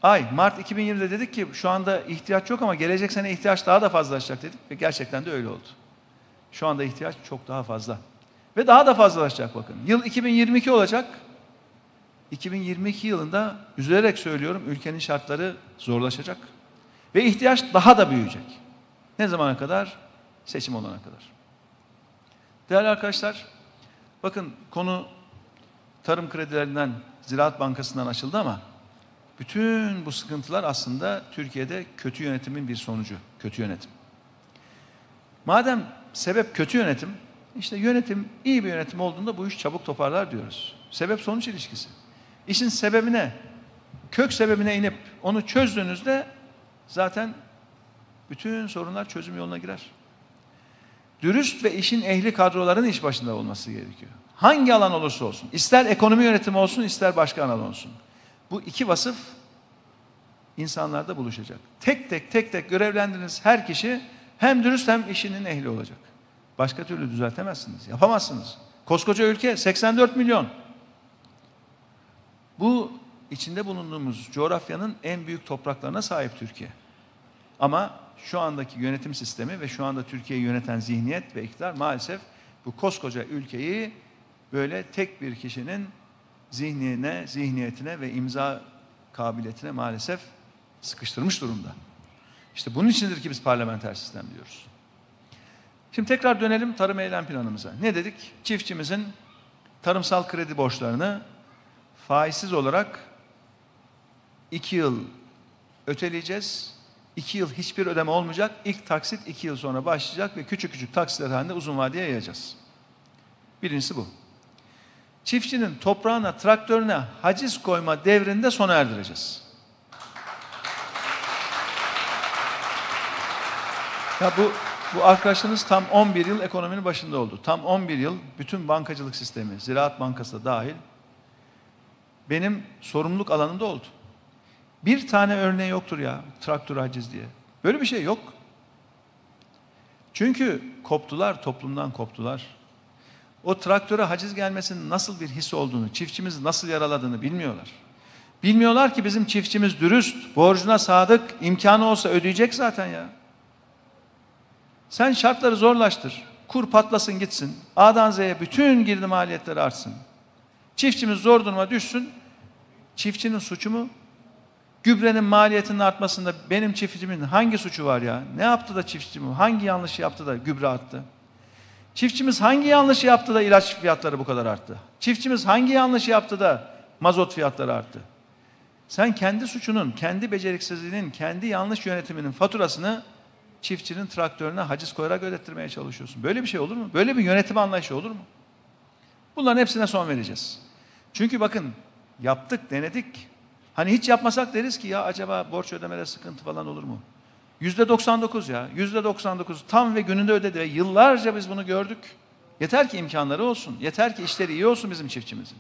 ay Mart 2020'de dedik ki şu anda ihtiyaç yok ama gelecek sene ihtiyaç daha da fazlalaşacak dedik ve gerçekten de öyle oldu. Şu anda ihtiyaç çok daha fazla. Ve daha da fazlalaşacak bakın. Yıl 2022 olacak. 2022 yılında üzülerek söylüyorum ülkenin şartları zorlaşacak. Ve ihtiyaç daha da büyüyecek. Ne zamana kadar? Seçim olana kadar. Değerli arkadaşlar, bakın konu tarım kredilerinden, Ziraat Bankası'ndan açıldı ama bütün bu sıkıntılar aslında Türkiye'de kötü yönetimin bir sonucu. Kötü yönetim. Madem sebep kötü yönetim, işte yönetim iyi bir yönetim olduğunda bu iş çabuk toparlar diyoruz. Sebep sonuç ilişkisi. İşin sebebine, kök sebebine inip onu çözdüğünüzde zaten bütün sorunlar çözüm yoluna girer. Dürüst ve işin ehli kadroların iş başında olması gerekiyor. Hangi alan olursa olsun, ister ekonomi yönetimi olsun, ister başka alan olsun. Bu iki vasıf insanlarda buluşacak. Tek tek tek tek görevlendiriniz her kişi hem dürüst hem işinin ehli olacak. Başka türlü düzeltemezsiniz, yapamazsınız. Koskoca ülke 84 milyon. Bu içinde bulunduğumuz coğrafyanın en büyük topraklarına sahip Türkiye. Ama şu andaki yönetim sistemi ve şu anda Türkiye'yi yöneten zihniyet ve iktidar maalesef bu koskoca ülkeyi böyle tek bir kişinin zihnine, zihniyetine ve imza kabiliyetine maalesef sıkıştırmış durumda. İşte bunun içindir ki biz parlamenter sistem diyoruz. Şimdi tekrar dönelim tarım eylem planımıza. Ne dedik? Çiftçimizin tarımsal kredi borçlarını faizsiz olarak iki yıl öteleyeceğiz. İki yıl hiçbir ödeme olmayacak. İlk taksit iki yıl sonra başlayacak ve küçük küçük taksitler halinde uzun vadeye yayacağız. Birincisi bu. Çiftçinin toprağına, traktörüne haciz koyma devrinde sona erdireceğiz. Ya bu bu arkadaşınız tam 11 yıl ekonominin başında oldu. Tam 11 yıl bütün bankacılık sistemi, Ziraat Bankası da dahil benim sorumluluk alanımda oldu. Bir tane örneği yoktur ya traktör haciz diye. Böyle bir şey yok. Çünkü koptular, toplumdan koptular. O traktöre haciz gelmesinin nasıl bir his olduğunu, çiftçimizi nasıl yaraladığını bilmiyorlar. Bilmiyorlar ki bizim çiftçimiz dürüst, borcuna sadık, imkanı olsa ödeyecek zaten ya. Sen şartları zorlaştır. Kur patlasın gitsin. A'dan Z'ye bütün girdi maliyetleri artsın. Çiftçimiz zor duruma düşsün. Çiftçinin suçu mu? Gübrenin maliyetinin artmasında benim çiftçimin hangi suçu var ya? Ne yaptı da çiftçim? Hangi yanlışı yaptı da gübre attı? Çiftçimiz hangi yanlışı yaptı da ilaç fiyatları bu kadar arttı? Çiftçimiz hangi yanlışı yaptı da mazot fiyatları arttı? Sen kendi suçunun, kendi beceriksizliğinin, kendi yanlış yönetiminin faturasını çiftçinin traktörüne haciz koyarak ödettirmeye çalışıyorsun. Böyle bir şey olur mu? Böyle bir yönetim anlayışı olur mu? Bunların hepsine son vereceğiz. Çünkü bakın yaptık, denedik. Hani hiç yapmasak deriz ki ya acaba borç ödemede sıkıntı falan olur mu? Yüzde 99 ya. Yüzde 99 tam ve gününde ödedi yıllarca biz bunu gördük. Yeter ki imkanları olsun. Yeter ki işleri iyi olsun bizim çiftçimizin.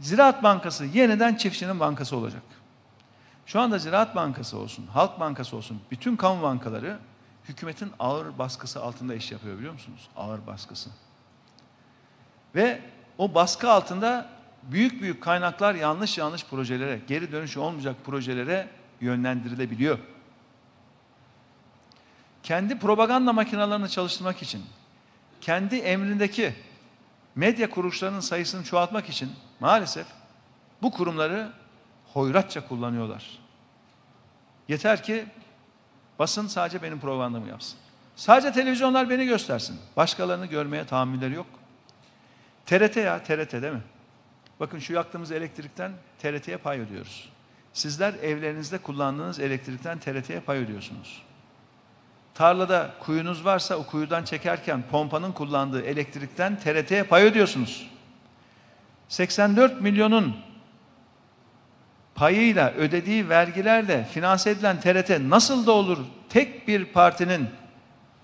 Ziraat Bankası yeniden çiftçinin bankası olacak. Şu anda Ziraat Bankası olsun, Halk Bankası olsun, bütün kamu bankaları hükümetin ağır baskısı altında iş yapıyor biliyor musunuz? Ağır baskısı. Ve o baskı altında büyük büyük kaynaklar yanlış yanlış projelere, geri dönüşü olmayacak projelere yönlendirilebiliyor. Kendi propaganda makinalarını çalıştırmak için, kendi emrindeki medya kuruluşlarının sayısını çoğaltmak için maalesef bu kurumları hoyratça kullanıyorlar. Yeter ki Basın sadece benim propagandamı yapsın. Sadece televizyonlar beni göstersin. Başkalarını görmeye tahammülleri yok. TRT ya TRT değil mi? Bakın şu yaktığımız elektrikten TRT'ye pay ödüyoruz. Sizler evlerinizde kullandığınız elektrikten TRT'ye pay ödüyorsunuz. Tarlada kuyunuz varsa o kuyudan çekerken pompanın kullandığı elektrikten TRT'ye pay ödüyorsunuz. 84 milyonun payıyla ödediği vergilerle finanse edilen TRT nasıl da olur tek bir partinin,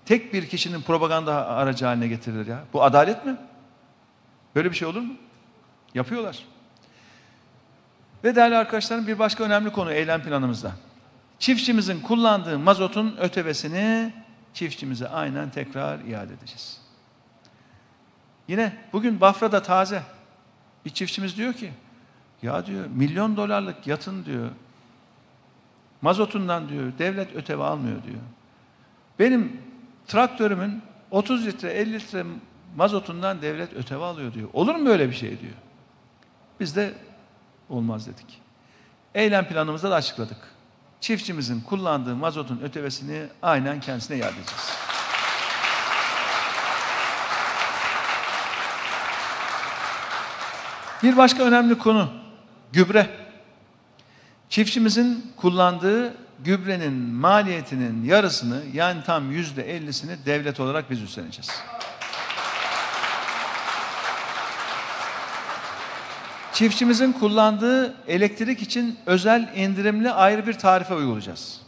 tek bir kişinin propaganda aracı haline getirilir ya? Bu adalet mi? Böyle bir şey olur mu? Yapıyorlar. Ve değerli arkadaşlarım bir başka önemli konu eylem planımızda. Çiftçimizin kullandığı mazotun ötebesini çiftçimize aynen tekrar iade edeceğiz. Yine bugün Bafra'da taze bir çiftçimiz diyor ki ya diyor milyon dolarlık yatın diyor mazotundan diyor devlet öteve almıyor diyor. Benim traktörümün 30 litre 50 litre mazotundan devlet öteve alıyor diyor. Olur mu böyle bir şey diyor. Biz de olmaz dedik. Eylem planımızda da açıkladık. Çiftçimizin kullandığı mazotun ötevesini aynen kendisine iade edeceğiz. Bir başka önemli konu gübre. Çiftçimizin kullandığı gübrenin maliyetinin yarısını yani tam yüzde ellisini devlet olarak biz üstleneceğiz. Çiftçimizin kullandığı elektrik için özel indirimli ayrı bir tarife uygulayacağız.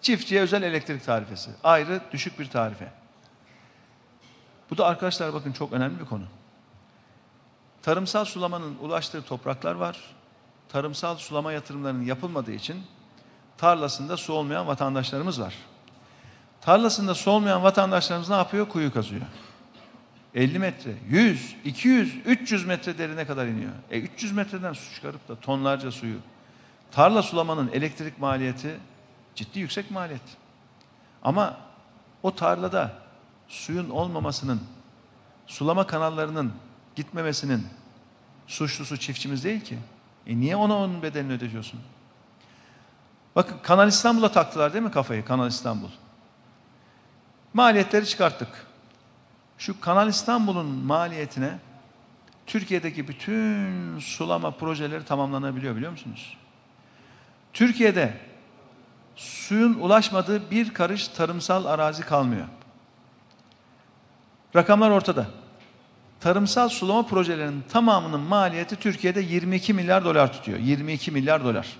Çiftçiye özel elektrik tarifesi. Ayrı düşük bir tarife. Bu da arkadaşlar bakın çok önemli bir konu. Tarımsal sulamanın ulaştığı topraklar var. Tarımsal sulama yatırımlarının yapılmadığı için tarlasında su olmayan vatandaşlarımız var. Tarlasında su olmayan vatandaşlarımız ne yapıyor? Kuyu kazıyor. 50 metre, 100, 200, 300 metre derine kadar iniyor. E 300 metreden su çıkarıp da tonlarca suyu. Tarla sulamanın elektrik maliyeti ciddi yüksek maliyet. Ama o tarlada suyun olmamasının, sulama kanallarının gitmemesinin suçlusu çiftçimiz değil ki. E niye ona onun bedelini ödetiyorsun? Bakın Kanal İstanbul'a taktılar değil mi kafayı Kanal İstanbul? Maliyetleri çıkarttık. Şu Kanal İstanbul'un maliyetine Türkiye'deki bütün sulama projeleri tamamlanabiliyor biliyor musunuz? Türkiye'de suyun ulaşmadığı bir karış tarımsal arazi kalmıyor. Rakamlar ortada. Tarımsal sulama projelerinin tamamının maliyeti Türkiye'de 22 milyar dolar tutuyor. 22 milyar dolar.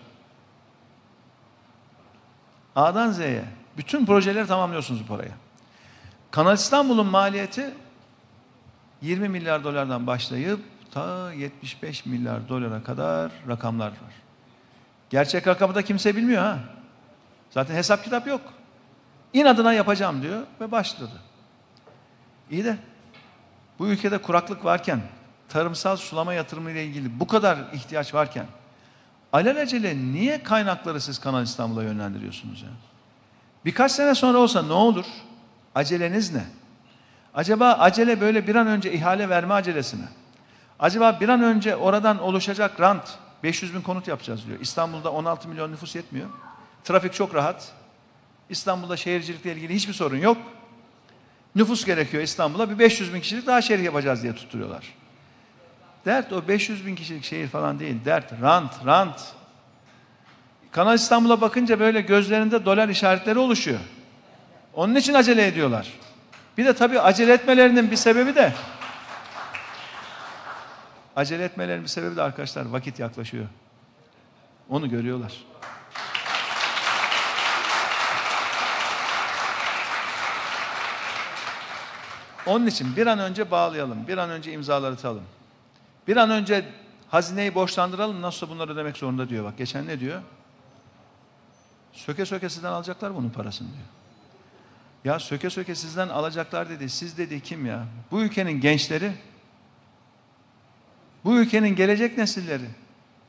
A'dan Z'ye bütün projeleri tamamlıyorsunuz bu paraya. Kanal İstanbul'un maliyeti 20 milyar dolardan başlayıp ta 75 milyar dolara kadar rakamlar var. Gerçek rakamı da kimse bilmiyor ha. Zaten hesap kitap yok. İnadına yapacağım diyor ve başladı. İyi de bu ülkede kuraklık varken, tarımsal sulama yatırımı ile ilgili bu kadar ihtiyaç varken alelacele niye kaynakları siz Kanal İstanbul'a yönlendiriyorsunuz ya? Birkaç sene sonra olsa ne olur? Aceleniz ne? Acaba acele böyle bir an önce ihale verme acelesi mi? Acaba bir an önce oradan oluşacak rant 500 bin konut yapacağız diyor. İstanbul'da 16 milyon nüfus yetmiyor. Trafik çok rahat. İstanbul'da şehircilikle ilgili hiçbir sorun yok. Nüfus gerekiyor İstanbul'a. Bir 500 bin kişilik daha şehir yapacağız diye tutturuyorlar. Dert o 500 bin kişilik şehir falan değil. Dert rant, rant. Kanal İstanbul'a bakınca böyle gözlerinde dolar işaretleri oluşuyor. Onun için acele ediyorlar. Bir de tabii acele etmelerinin bir sebebi de acele etmelerinin bir sebebi de arkadaşlar vakit yaklaşıyor. Onu görüyorlar. Onun için bir an önce bağlayalım, bir an önce imzaları atalım. Bir an önce hazineyi borçlandıralım, nasılsa bunları ödemek zorunda diyor. Bak geçen ne diyor? Söke söke sizden alacaklar bunun parasını diyor. Ya söke söke sizden alacaklar dedi. Siz dedi kim ya? Bu ülkenin gençleri, bu ülkenin gelecek nesilleri.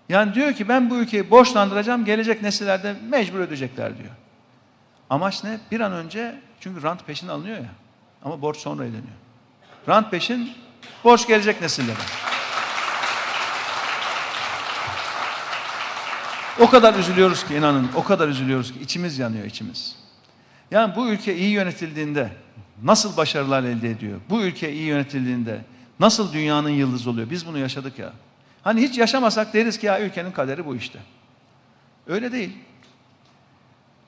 Yani diyor ki ben bu ülkeyi borçlandıracağım, gelecek nesillerde mecbur ödeyecekler diyor. Amaç ne? Bir an önce, çünkü rant peşin alınıyor ya. Ama borç sonra ödeniyor. Rant peşin, borç gelecek nesillere. O kadar üzülüyoruz ki inanın, o kadar üzülüyoruz ki içimiz yanıyor içimiz. Yani bu ülke iyi yönetildiğinde nasıl başarılar elde ediyor? Bu ülke iyi yönetildiğinde nasıl dünyanın yıldızı oluyor? Biz bunu yaşadık ya. Hani hiç yaşamasak deriz ki ya ülkenin kaderi bu işte. Öyle değil.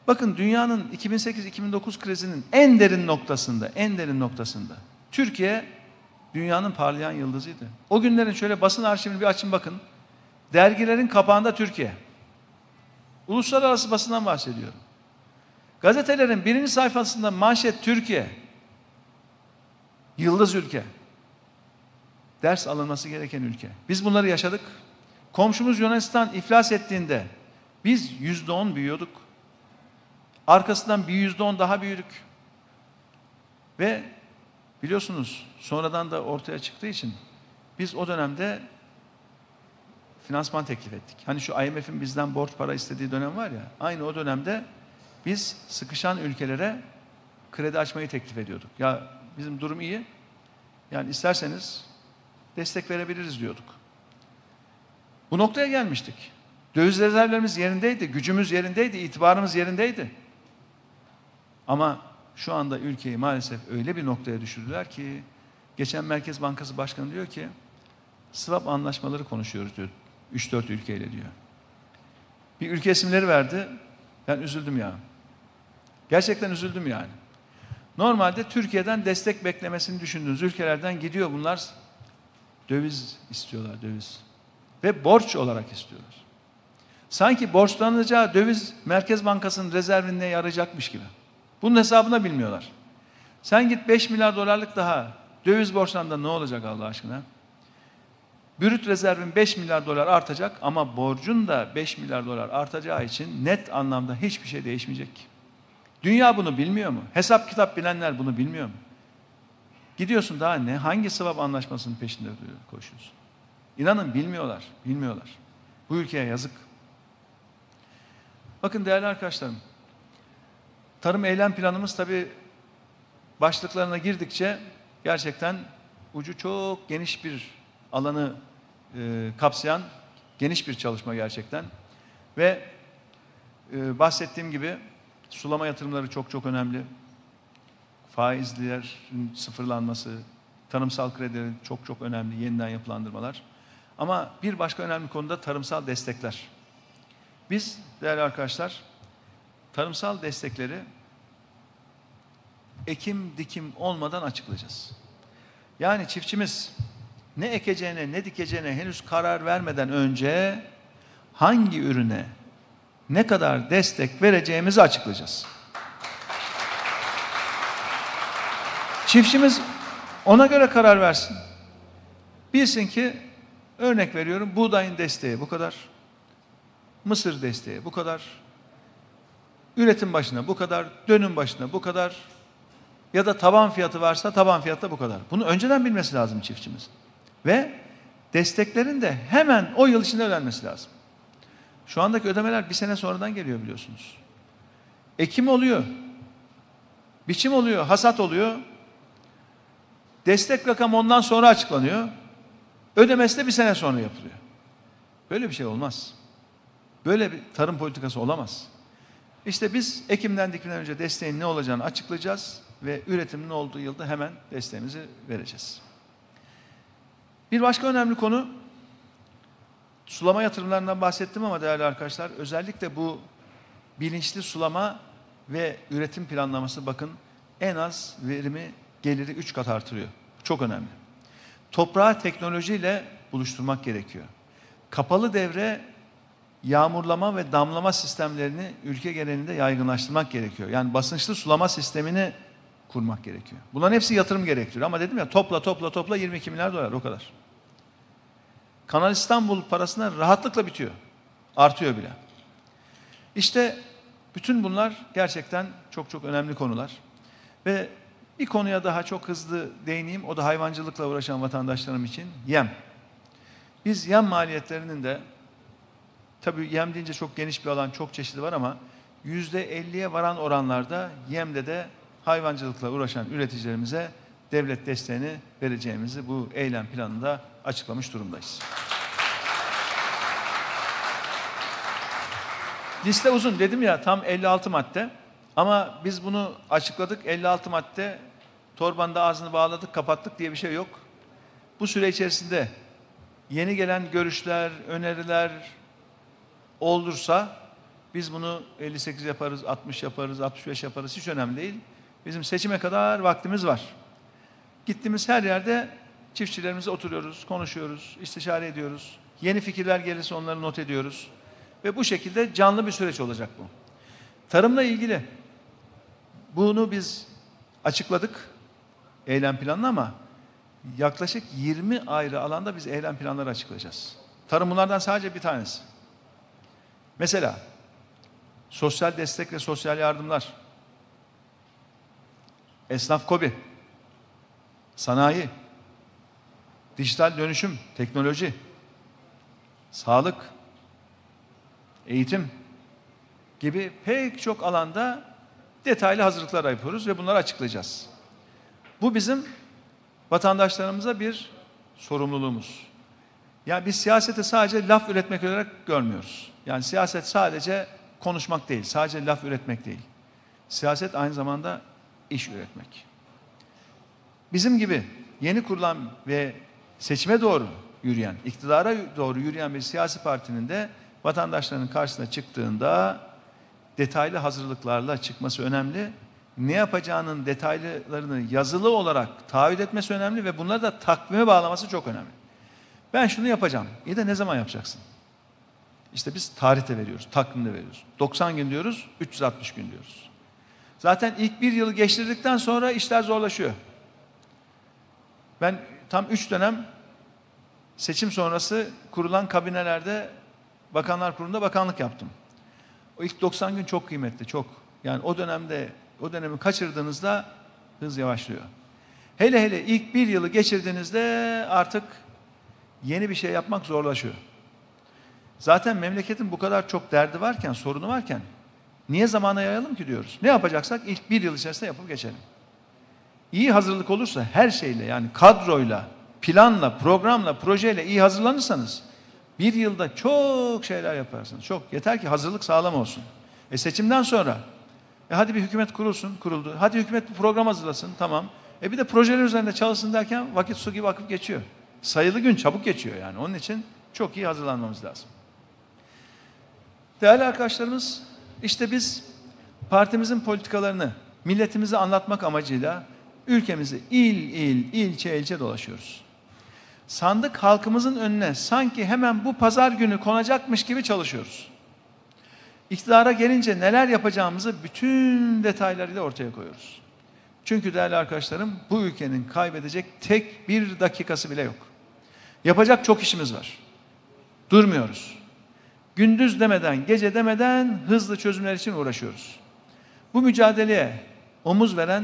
Bakın dünyanın 2008-2009 krizinin en derin noktasında, en derin noktasında Türkiye dünyanın parlayan yıldızıydı. O günlerin şöyle basın arşivini bir açın bakın. Dergilerin kapağında Türkiye. Uluslararası basından bahsediyorum. Gazetelerin birinci sayfasında manşet Türkiye. Yıldız ülke. Ders alınması gereken ülke. Biz bunları yaşadık. Komşumuz Yunanistan iflas ettiğinde biz yüzde on büyüyorduk. Arkasından bir yüzde on daha büyüdük. Ve biliyorsunuz sonradan da ortaya çıktığı için biz o dönemde finansman teklif ettik. Hani şu IMF'in bizden borç para istediği dönem var ya, aynı o dönemde biz sıkışan ülkelere kredi açmayı teklif ediyorduk. Ya bizim durum iyi, yani isterseniz destek verebiliriz diyorduk. Bu noktaya gelmiştik. Döviz rezervlerimiz yerindeydi, gücümüz yerindeydi, itibarımız yerindeydi. Ama şu anda ülkeyi maalesef öyle bir noktaya düşürdüler ki geçen Merkez Bankası Başkanı diyor ki swap anlaşmaları konuşuyoruz diyor. 3-4 ülkeyle diyor. Bir ülke isimleri verdi. Ben üzüldüm ya. Gerçekten üzüldüm yani. Normalde Türkiye'den destek beklemesini düşündüğünüz ülkelerden gidiyor bunlar. Döviz istiyorlar, döviz. Ve borç olarak istiyorlar. Sanki borçlanacağı döviz Merkez Bankası'nın rezervine yarayacakmış gibi. Bunun hesabına bilmiyorlar. Sen git 5 milyar dolarlık daha döviz borçlarında ne olacak Allah aşkına? Brüt rezervin 5 milyar dolar artacak ama borcun da 5 milyar dolar artacağı için net anlamda hiçbir şey değişmeyecek. Dünya bunu bilmiyor mu? Hesap kitap bilenler bunu bilmiyor mu? Gidiyorsun daha ne? Hangi swap anlaşmasının peşinde koşuyorsun? İnanın bilmiyorlar, bilmiyorlar. Bu ülkeye yazık. Bakın değerli arkadaşlarım, tarım eylem planımız tabi başlıklarına girdikçe gerçekten ucu çok geniş bir alanı e, kapsayan geniş bir çalışma gerçekten. Ve e, bahsettiğim gibi sulama yatırımları çok çok önemli. Faizlerin sıfırlanması, tarımsal kredilerin çok çok önemli yeniden yapılandırmalar. Ama bir başka önemli konuda tarımsal destekler. Biz değerli arkadaşlar tarımsal destekleri ekim dikim olmadan açıklayacağız. Yani çiftçimiz ne ekeceğine ne dikeceğine henüz karar vermeden önce hangi ürüne ne kadar destek vereceğimizi açıklayacağız. Çiftçimiz ona göre karar versin. Bilsin ki örnek veriyorum buğdayın desteği bu kadar. Mısır desteği bu kadar. Üretim başına bu kadar, dönüm başına bu kadar. Ya da taban fiyatı varsa taban fiyatı bu kadar. Bunu önceden bilmesi lazım çiftçimiz. Ve desteklerin de hemen o yıl içinde ödenmesi lazım. Şu andaki ödemeler bir sene sonradan geliyor biliyorsunuz. Ekim oluyor. Biçim oluyor, hasat oluyor. Destek rakam ondan sonra açıklanıyor. Ödemesi de bir sene sonra yapılıyor. Böyle bir şey olmaz. Böyle bir tarım politikası olamaz. İşte biz Ekim'den dikimden önce desteğin ne olacağını açıklayacağız ve üretimin olduğu yılda hemen desteğimizi vereceğiz. Bir başka önemli konu sulama yatırımlarından bahsettim ama değerli arkadaşlar özellikle bu bilinçli sulama ve üretim planlaması bakın en az verimi geliri 3 kat artırıyor. Çok önemli. Toprağı teknolojiyle buluşturmak gerekiyor. Kapalı devre yağmurlama ve damlama sistemlerini ülke genelinde yaygınlaştırmak gerekiyor. Yani basınçlı sulama sistemini kurmak gerekiyor. Bunların hepsi yatırım gerektiriyor ama dedim ya topla topla topla 22 milyar dolar o kadar. Kanal İstanbul parasına rahatlıkla bitiyor. Artıyor bile. İşte bütün bunlar gerçekten çok çok önemli konular. Ve bir konuya daha çok hızlı değineyim. O da hayvancılıkla uğraşan vatandaşlarım için yem. Biz yem maliyetlerinin de tabii yem deyince çok geniş bir alan, çok çeşidi var ama yüzde elliye varan oranlarda yemde de hayvancılıkla uğraşan üreticilerimize devlet desteğini vereceğimizi bu eylem planında açıklamış durumdayız. Liste uzun dedim ya tam 56 madde. Ama biz bunu açıkladık 56 madde torbanda ağzını bağladık kapattık diye bir şey yok. Bu süre içerisinde yeni gelen görüşler, öneriler olursa biz bunu 58 yaparız, 60 yaparız, 65 yaparız hiç önemli değil. Bizim seçime kadar vaktimiz var. Gittiğimiz her yerde çiftçilerimizle oturuyoruz, konuşuyoruz, istişare ediyoruz. Yeni fikirler gelirse onları not ediyoruz. Ve bu şekilde canlı bir süreç olacak bu. Tarımla ilgili bunu biz açıkladık eylem planını ama yaklaşık 20 ayrı alanda biz eylem planları açıklayacağız. Tarım bunlardan sadece bir tanesi. Mesela sosyal destek ve sosyal yardımlar, esnaf kobi, sanayi, dijital dönüşüm, teknoloji, sağlık, eğitim gibi pek çok alanda detaylı hazırlıklar yapıyoruz ve bunları açıklayacağız. Bu bizim vatandaşlarımıza bir sorumluluğumuz. Yani biz siyaseti sadece laf üretmek olarak görmüyoruz. Yani siyaset sadece konuşmak değil, sadece laf üretmek değil. Siyaset aynı zamanda iş üretmek. Bizim gibi yeni kurulan ve seçime doğru yürüyen, iktidara doğru yürüyen bir siyasi partinin de vatandaşların karşısına çıktığında detaylı hazırlıklarla çıkması önemli. Ne yapacağının detaylarını yazılı olarak taahhüt etmesi önemli ve bunları da takvime bağlaması çok önemli. Ben şunu yapacağım. İyi de ne zaman yapacaksın? İşte biz tarihte veriyoruz, takvimde veriyoruz. 90 gün diyoruz, 360 gün diyoruz. Zaten ilk bir yılı geçtirdikten sonra işler zorlaşıyor. Ben tam üç dönem seçim sonrası kurulan kabinelerde Bakanlar Kurulu'nda bakanlık yaptım. O ilk 90 gün çok kıymetli, çok. Yani o dönemde, o dönemi kaçırdığınızda hız yavaşlıyor. Hele hele ilk bir yılı geçirdiğinizde artık yeni bir şey yapmak zorlaşıyor. Zaten memleketin bu kadar çok derdi varken, sorunu varken niye zamana yayalım ki diyoruz. Ne yapacaksak ilk bir yıl içerisinde yapıp geçelim. İyi hazırlık olursa her şeyle yani kadroyla, planla, programla, projeyle iyi hazırlanırsanız bir yılda çok şeyler yaparsınız. Çok. Yeter ki hazırlık sağlam olsun. E seçimden sonra e hadi bir hükümet kurulsun, kuruldu. Hadi hükümet bir program hazırlasın, tamam. E bir de projeler üzerinde çalışsın derken vakit su gibi akıp geçiyor. Sayılı gün çabuk geçiyor yani. Onun için çok iyi hazırlanmamız lazım. Değerli arkadaşlarımız, işte biz partimizin politikalarını milletimize anlatmak amacıyla ülkemizi il il, ilçe ilçe dolaşıyoruz. Sandık halkımızın önüne sanki hemen bu pazar günü konacakmış gibi çalışıyoruz. İktidara gelince neler yapacağımızı bütün detaylarıyla ortaya koyuyoruz. Çünkü değerli arkadaşlarım bu ülkenin kaybedecek tek bir dakikası bile yok. Yapacak çok işimiz var. Durmuyoruz. Gündüz demeden, gece demeden hızlı çözümler için uğraşıyoruz. Bu mücadeleye omuz veren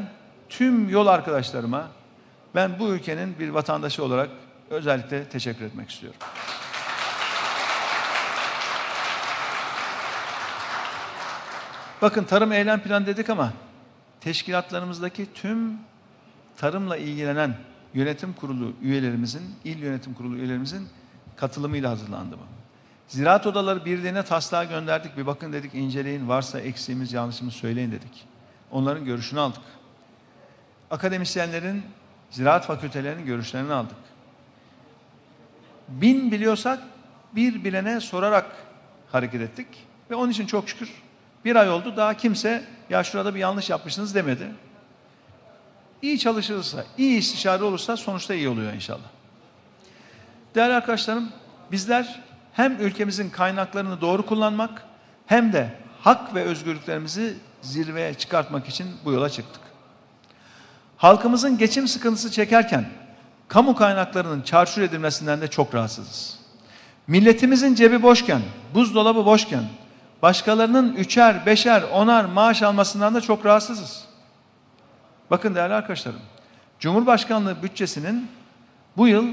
tüm yol arkadaşlarıma ben bu ülkenin bir vatandaşı olarak özellikle teşekkür etmek istiyorum. Bakın tarım eylem plan dedik ama teşkilatlarımızdaki tüm tarımla ilgilenen yönetim kurulu üyelerimizin, il yönetim kurulu üyelerimizin katılımıyla hazırlandı bu. Ziraat Odaları Birliği'ne taslağı gönderdik. Bir bakın dedik inceleyin varsa eksiğimiz yanlışımız söyleyin dedik. Onların görüşünü aldık. Akademisyenlerin, ziraat fakültelerinin görüşlerini aldık. Bin biliyorsak bir bilene sorarak hareket ettik. Ve onun için çok şükür bir ay oldu daha kimse ya şurada bir yanlış yapmışsınız demedi. İyi çalışırsa, iyi istişare olursa sonuçta iyi oluyor inşallah. Değerli arkadaşlarım, bizler hem ülkemizin kaynaklarını doğru kullanmak hem de hak ve özgürlüklerimizi zirveye çıkartmak için bu yola çıktık. Halkımızın geçim sıkıntısı çekerken kamu kaynaklarının çarşur edilmesinden de çok rahatsızız. Milletimizin cebi boşken, buzdolabı boşken, başkalarının üçer, beşer, onar maaş almasından da çok rahatsızız. Bakın değerli arkadaşlarım, Cumhurbaşkanlığı bütçesinin bu yıl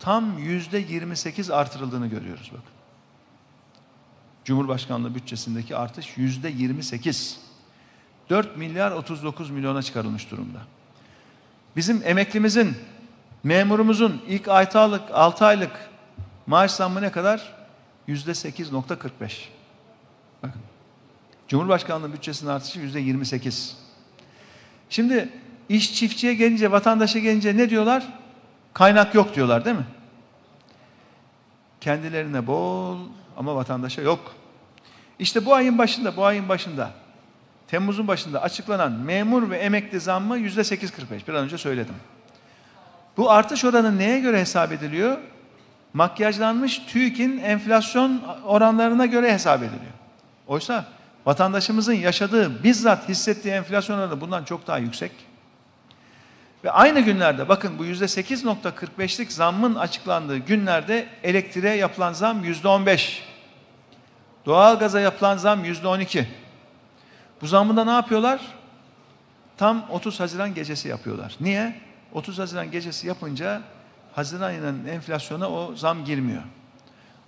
tam yüzde 28 artırıldığını görüyoruz bakın. Cumhurbaşkanlığı bütçesindeki artış yüzde 28. 4 milyar 39 milyona çıkarılmış durumda. Bizim emeklimizin, memurumuzun ilk 6 aylık, 6 aylık maaş zammı ne kadar? Yüzde 8.45. Bakın. Cumhurbaşkanlığı bütçesinin artışı yüzde 28. Şimdi iş çiftçiye gelince, vatandaşa gelince ne diyorlar? Kaynak yok diyorlar değil mi? Kendilerine bol ama vatandaşa yok. İşte bu ayın başında, bu ayın başında, Temmuz'un başında açıklanan memur ve emekli zammı yüzde 8.45. Bir an önce söyledim. Bu artış oranı neye göre hesap ediliyor? Makyajlanmış TÜİK'in enflasyon oranlarına göre hesap ediliyor. Oysa vatandaşımızın yaşadığı, bizzat hissettiği enflasyon oranı bundan çok daha yüksek. Ve aynı günlerde bakın bu yüzde 8.45'lik zammın açıklandığı günlerde elektriğe yapılan zam yüzde 15. Doğalgaza yapılan zam yüzde 12. Bu zammında ne yapıyorlar? Tam 30 Haziran gecesi yapıyorlar. Niye? 30 Haziran gecesi yapınca Haziran ayının enflasyona o zam girmiyor.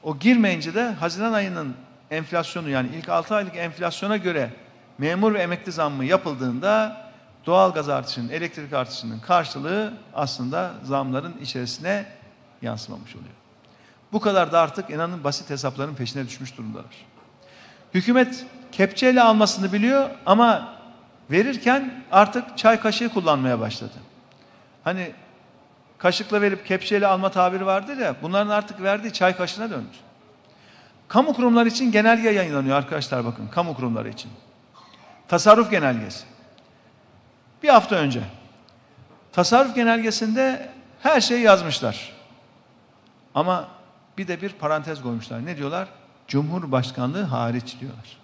O girmeyince de Haziran ayının enflasyonu yani ilk 6 aylık enflasyona göre memur ve emekli zammı yapıldığında doğal gaz artışının, elektrik artışının karşılığı aslında zamların içerisine yansımamış oluyor. Bu kadar da artık inanın basit hesapların peşine düşmüş durumdalar. Hükümet kepçeyle almasını biliyor ama verirken artık çay kaşığı kullanmaya başladı. Hani kaşıkla verip kepçeyle alma tabiri vardır ya bunların artık verdiği çay kaşığına döndü. Kamu kurumları için genelge yayınlanıyor arkadaşlar bakın kamu kurumları için. Tasarruf genelgesi. Bir hafta önce tasarruf genelgesinde her şeyi yazmışlar. Ama bir de bir parantez koymuşlar. Ne diyorlar? Cumhurbaşkanlığı hariç diyorlar.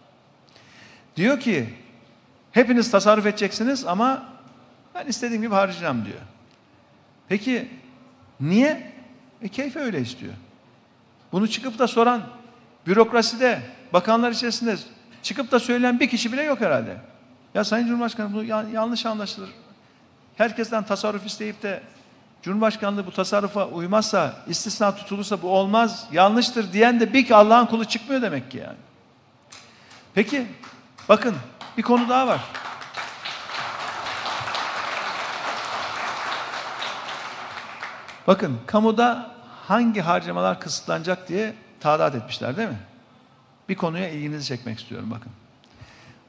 Diyor ki hepiniz tasarruf edeceksiniz ama ben istediğim gibi harcayacağım diyor. Peki niye? E keyfi öyle istiyor. Bunu çıkıp da soran bürokraside, bakanlar içerisinde çıkıp da söyleyen bir kişi bile yok herhalde. Ya Sayın Cumhurbaşkanı bu yanlış anlaşılır. Herkesten tasarruf isteyip de Cumhurbaşkanlığı bu tasarrufa uymazsa, istisna tutulursa bu olmaz, yanlıştır diyen de bir Allah'ın kulu çıkmıyor demek ki yani. Peki, bakın bir konu daha var. Bakın kamuda hangi harcamalar kısıtlanacak diye tadat etmişler değil mi? Bir konuya ilginizi çekmek istiyorum bakın.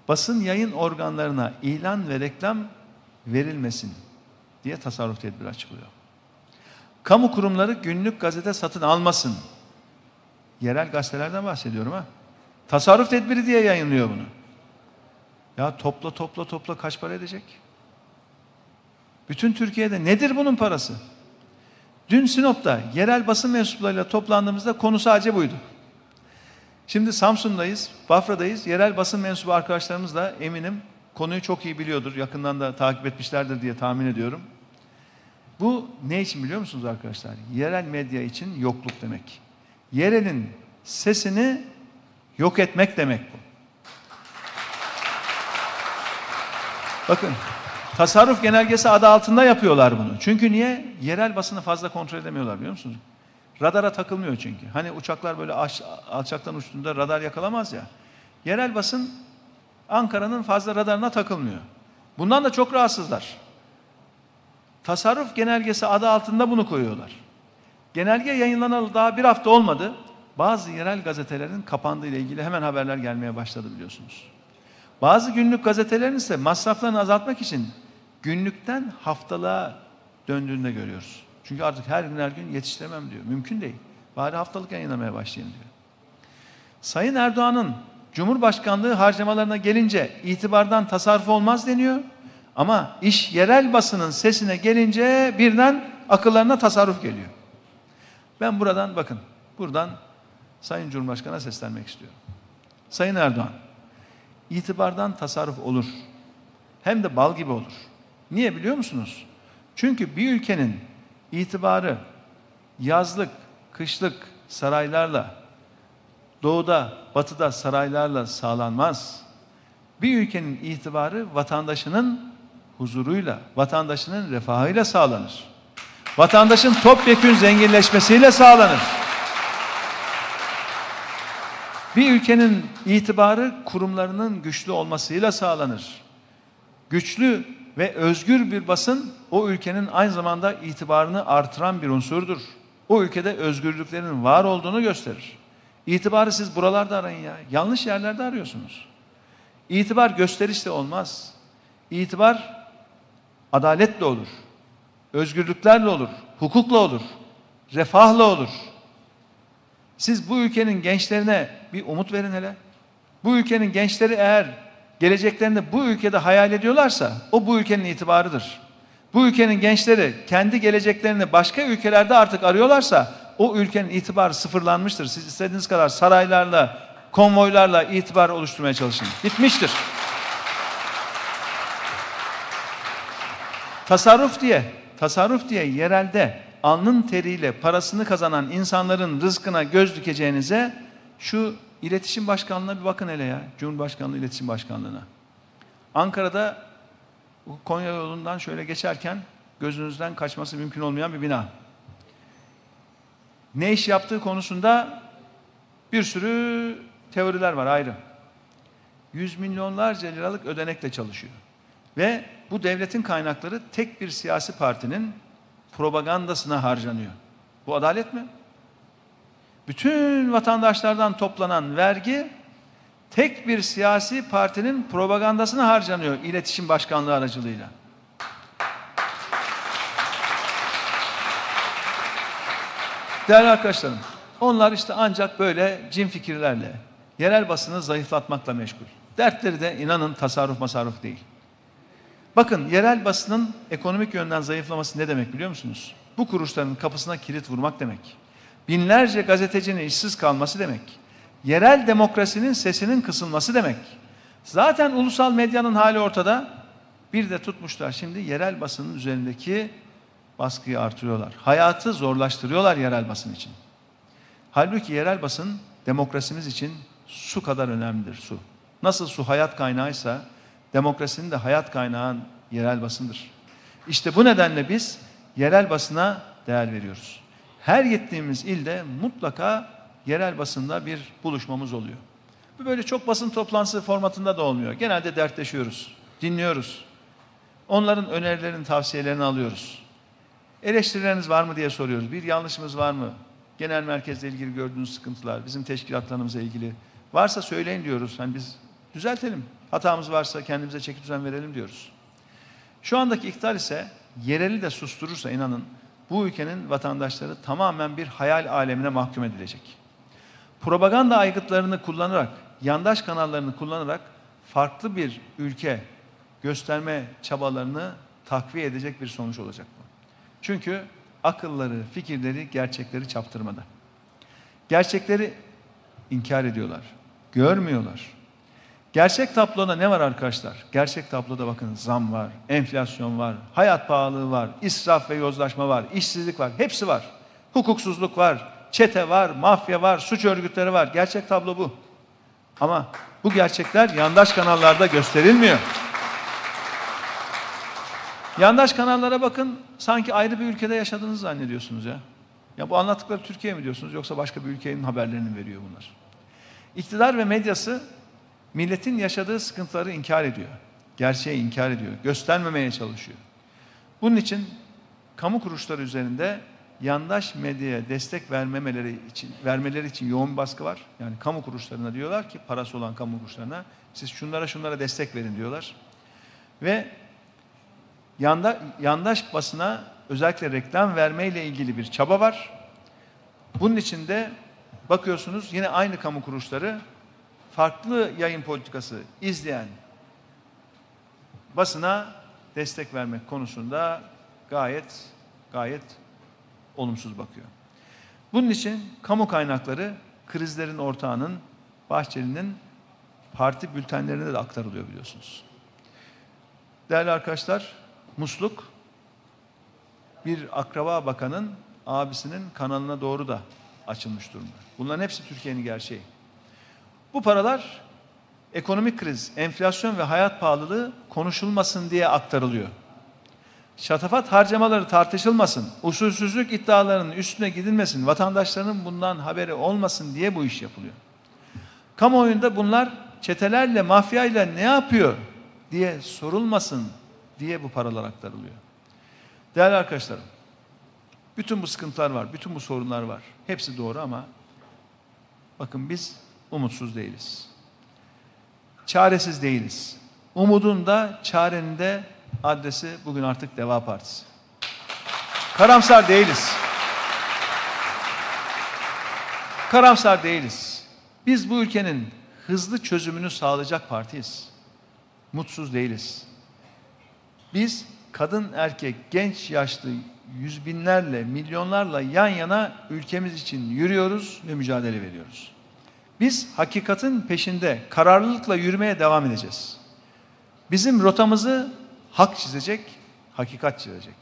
Basın yayın organlarına ilan ve reklam verilmesin diye tasarruf tedbiri açıklıyor. Kamu kurumları günlük gazete satın almasın. Yerel gazetelerden bahsediyorum ha. Tasarruf tedbiri diye yayınlıyor bunu. Ya topla topla topla kaç para edecek? Bütün Türkiye'de nedir bunun parası? Dün Sinop'ta yerel basın mensuplarıyla toplandığımızda konu sadece buydu. Şimdi Samsun'dayız, Bafra'dayız. Yerel basın mensubu arkadaşlarımız da eminim konuyu çok iyi biliyordur. Yakından da takip etmişlerdir diye tahmin ediyorum. Bu ne için biliyor musunuz arkadaşlar? Yerel medya için yokluk demek. Yerelin sesini yok etmek demek bu. Bakın tasarruf genelgesi adı altında yapıyorlar bunu. Çünkü niye? Yerel basını fazla kontrol edemiyorlar biliyor musunuz? Radara takılmıyor çünkü. Hani uçaklar böyle alçaktan uçtuğunda radar yakalamaz ya. Yerel basın Ankara'nın fazla radarına takılmıyor. Bundan da çok rahatsızlar. Tasarruf genelgesi adı altında bunu koyuyorlar. Genelge yayınlanalı daha bir hafta olmadı. Bazı yerel gazetelerin kapandığı ile ilgili hemen haberler gelmeye başladı biliyorsunuz. Bazı günlük gazetelerin ise masraflarını azaltmak için günlükten haftalığa döndüğünde görüyoruz. Çünkü artık her gün her gün yetiştiremem diyor. Mümkün değil. Bari haftalık yayınlamaya başlayayım diyor. Sayın Erdoğan'ın Cumhurbaşkanlığı harcamalarına gelince itibardan tasarruf olmaz deniyor. Ama iş yerel basının sesine gelince birden akıllarına tasarruf geliyor. Ben buradan bakın, buradan Sayın Cumhurbaşkanı'na seslenmek istiyorum. Sayın Erdoğan, itibardan tasarruf olur. Hem de bal gibi olur. Niye biliyor musunuz? Çünkü bir ülkenin itibarı yazlık, kışlık saraylarla, doğuda, batıda saraylarla sağlanmaz. Bir ülkenin itibarı vatandaşının huzuruyla, vatandaşının refahıyla sağlanır. Vatandaşın topyekün zenginleşmesiyle sağlanır. Bir ülkenin itibarı kurumlarının güçlü olmasıyla sağlanır. Güçlü ve özgür bir basın o ülkenin aynı zamanda itibarını artıran bir unsurdur. O ülkede özgürlüklerin var olduğunu gösterir. İtibarı siz buralarda arayın ya. Yanlış yerlerde arıyorsunuz. İtibar gösterişle olmaz. İtibar adaletle olur. Özgürlüklerle olur. Hukukla olur. Refahla olur. Siz bu ülkenin gençlerine bir umut verin hele. Bu ülkenin gençleri eğer geleceklerini bu ülkede hayal ediyorlarsa o bu ülkenin itibarıdır. Bu ülkenin gençleri kendi geleceklerini başka ülkelerde artık arıyorlarsa o ülkenin itibarı sıfırlanmıştır. Siz istediğiniz kadar saraylarla, konvoylarla itibar oluşturmaya çalışın. Bitmiştir. Tasarruf diye, tasarruf diye yerelde alnın teriyle parasını kazanan insanların rızkına göz dikeceğinize şu iletişim başkanlığına bir bakın hele ya. Cumhurbaşkanlığı iletişim başkanlığına. Ankara'da Konya yolundan şöyle geçerken gözünüzden kaçması mümkün olmayan bir bina. Ne iş yaptığı konusunda bir sürü teoriler var ayrı. Yüz milyonlarca liralık ödenekle çalışıyor. Ve bu devletin kaynakları tek bir siyasi partinin propagandasına harcanıyor. Bu adalet mi? Bütün vatandaşlardan toplanan vergi tek bir siyasi partinin propagandasına harcanıyor iletişim başkanlığı aracılığıyla. Değerli arkadaşlarım, onlar işte ancak böyle cin fikirlerle, yerel basını zayıflatmakla meşgul. Dertleri de inanın tasarruf masarruf değil. Bakın yerel basının ekonomik yönden zayıflaması ne demek biliyor musunuz? Bu kuruluşların kapısına kilit vurmak demek. Binlerce gazetecinin işsiz kalması demek. Yerel demokrasinin sesinin kısılması demek. Zaten ulusal medyanın hali ortada. Bir de tutmuşlar şimdi yerel basının üzerindeki baskıyı artırıyorlar. Hayatı zorlaştırıyorlar yerel basın için. Halbuki yerel basın demokrasimiz için su kadar önemlidir su. Nasıl su hayat kaynağıysa demokrasinin de hayat kaynağı yerel basındır. İşte bu nedenle biz yerel basına değer veriyoruz. Her gittiğimiz ilde mutlaka yerel basında bir buluşmamız oluyor. Bu böyle çok basın toplantısı formatında da olmuyor. Genelde dertleşiyoruz, dinliyoruz. Onların önerilerini, tavsiyelerini alıyoruz. Eleştirileriniz var mı diye soruyoruz. Bir yanlışımız var mı? Genel merkezle ilgili gördüğünüz sıkıntılar, bizim teşkilatlarımızla ilgili. Varsa söyleyin diyoruz. Hani biz düzeltelim. Hatamız varsa kendimize çeki düzen verelim diyoruz. Şu andaki iktidar ise yereli de susturursa inanın bu ülkenin vatandaşları tamamen bir hayal alemine mahkum edilecek. Propaganda aygıtlarını kullanarak, yandaş kanallarını kullanarak farklı bir ülke gösterme çabalarını takviye edecek bir sonuç olacak bu. Çünkü akılları, fikirleri, gerçekleri çaptırmada. Gerçekleri inkar ediyorlar, görmüyorlar. Gerçek tabloda ne var arkadaşlar? Gerçek tabloda bakın zam var, enflasyon var, hayat pahalılığı var, israf ve yozlaşma var, işsizlik var, hepsi var. Hukuksuzluk var, çete var, mafya var, suç örgütleri var. Gerçek tablo bu. Ama bu gerçekler yandaş kanallarda gösterilmiyor. Yandaş kanallara bakın sanki ayrı bir ülkede yaşadığınızı zannediyorsunuz ya. Ya bu anlattıkları Türkiye mi diyorsunuz yoksa başka bir ülkenin haberlerini veriyor bunlar? İktidar ve medyası milletin yaşadığı sıkıntıları inkar ediyor. Gerçeği inkar ediyor. Göstermemeye çalışıyor. Bunun için kamu kuruluşları üzerinde yandaş medyaya destek vermemeleri için vermeleri için yoğun baskı var. Yani kamu kuruluşlarına diyorlar ki parası olan kamu kuruluşlarına siz şunlara şunlara destek verin diyorlar. Ve yanda, yandaş basına özellikle reklam vermeyle ilgili bir çaba var. Bunun için de bakıyorsunuz yine aynı kamu kuruluşları farklı yayın politikası izleyen basına destek vermek konusunda gayet gayet olumsuz bakıyor. Bunun için kamu kaynakları krizlerin ortağının Bahçeli'nin parti bültenlerine de aktarılıyor biliyorsunuz. Değerli arkadaşlar, musluk bir akraba bakanın abisinin kanalına doğru da açılmış durumda. Bunların hepsi Türkiye'nin gerçeği. Bu paralar ekonomik kriz, enflasyon ve hayat pahalılığı konuşulmasın diye aktarılıyor. Şatafat harcamaları tartışılmasın, usulsüzlük iddialarının üstüne gidilmesin, vatandaşların bundan haberi olmasın diye bu iş yapılıyor. Kamuoyunda bunlar çetelerle, mafyayla ne yapıyor diye sorulmasın diye bu paralar aktarılıyor. Değerli arkadaşlarım, bütün bu sıkıntılar var, bütün bu sorunlar var. Hepsi doğru ama bakın biz umutsuz değiliz. çaresiz değiliz. Umudun da çarenin de adresi bugün artık Deva Partisi. Karamsar değiliz. Karamsar değiliz. Biz bu ülkenin hızlı çözümünü sağlayacak partiyiz. Mutsuz değiliz. Biz kadın, erkek, genç, yaşlı yüz binlerle, milyonlarla yan yana ülkemiz için yürüyoruz ve mücadele veriyoruz. Biz hakikatin peşinde kararlılıkla yürümeye devam edeceğiz. Bizim rotamızı hak çizecek, hakikat çizecek.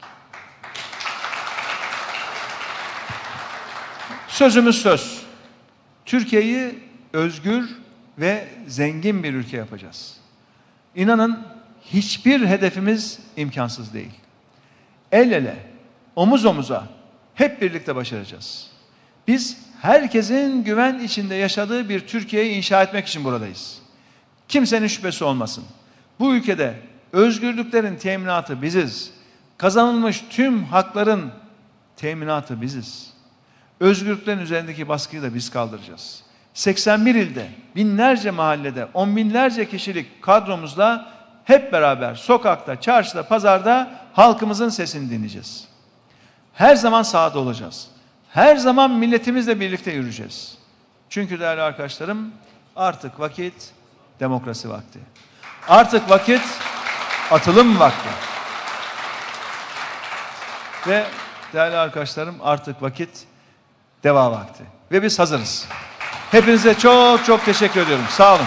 Sözümüz söz. Türkiye'yi özgür ve zengin bir ülke yapacağız. İnanın hiçbir hedefimiz imkansız değil. El ele, omuz omuza hep birlikte başaracağız. Biz herkesin güven içinde yaşadığı bir Türkiye'yi inşa etmek için buradayız. Kimsenin şüphesi olmasın. Bu ülkede özgürlüklerin teminatı biziz. Kazanılmış tüm hakların teminatı biziz. Özgürlüklerin üzerindeki baskıyı da biz kaldıracağız. 81 ilde, binlerce mahallede, on binlerce kişilik kadromuzla hep beraber sokakta, çarşıda, pazarda halkımızın sesini dinleyeceğiz. Her zaman sahada olacağız. Her zaman milletimizle birlikte yürüyeceğiz. Çünkü değerli arkadaşlarım artık vakit demokrasi vakti. Artık vakit atılım vakti. Ve değerli arkadaşlarım artık vakit deva vakti. Ve biz hazırız. Hepinize çok çok teşekkür ediyorum. Sağ olun.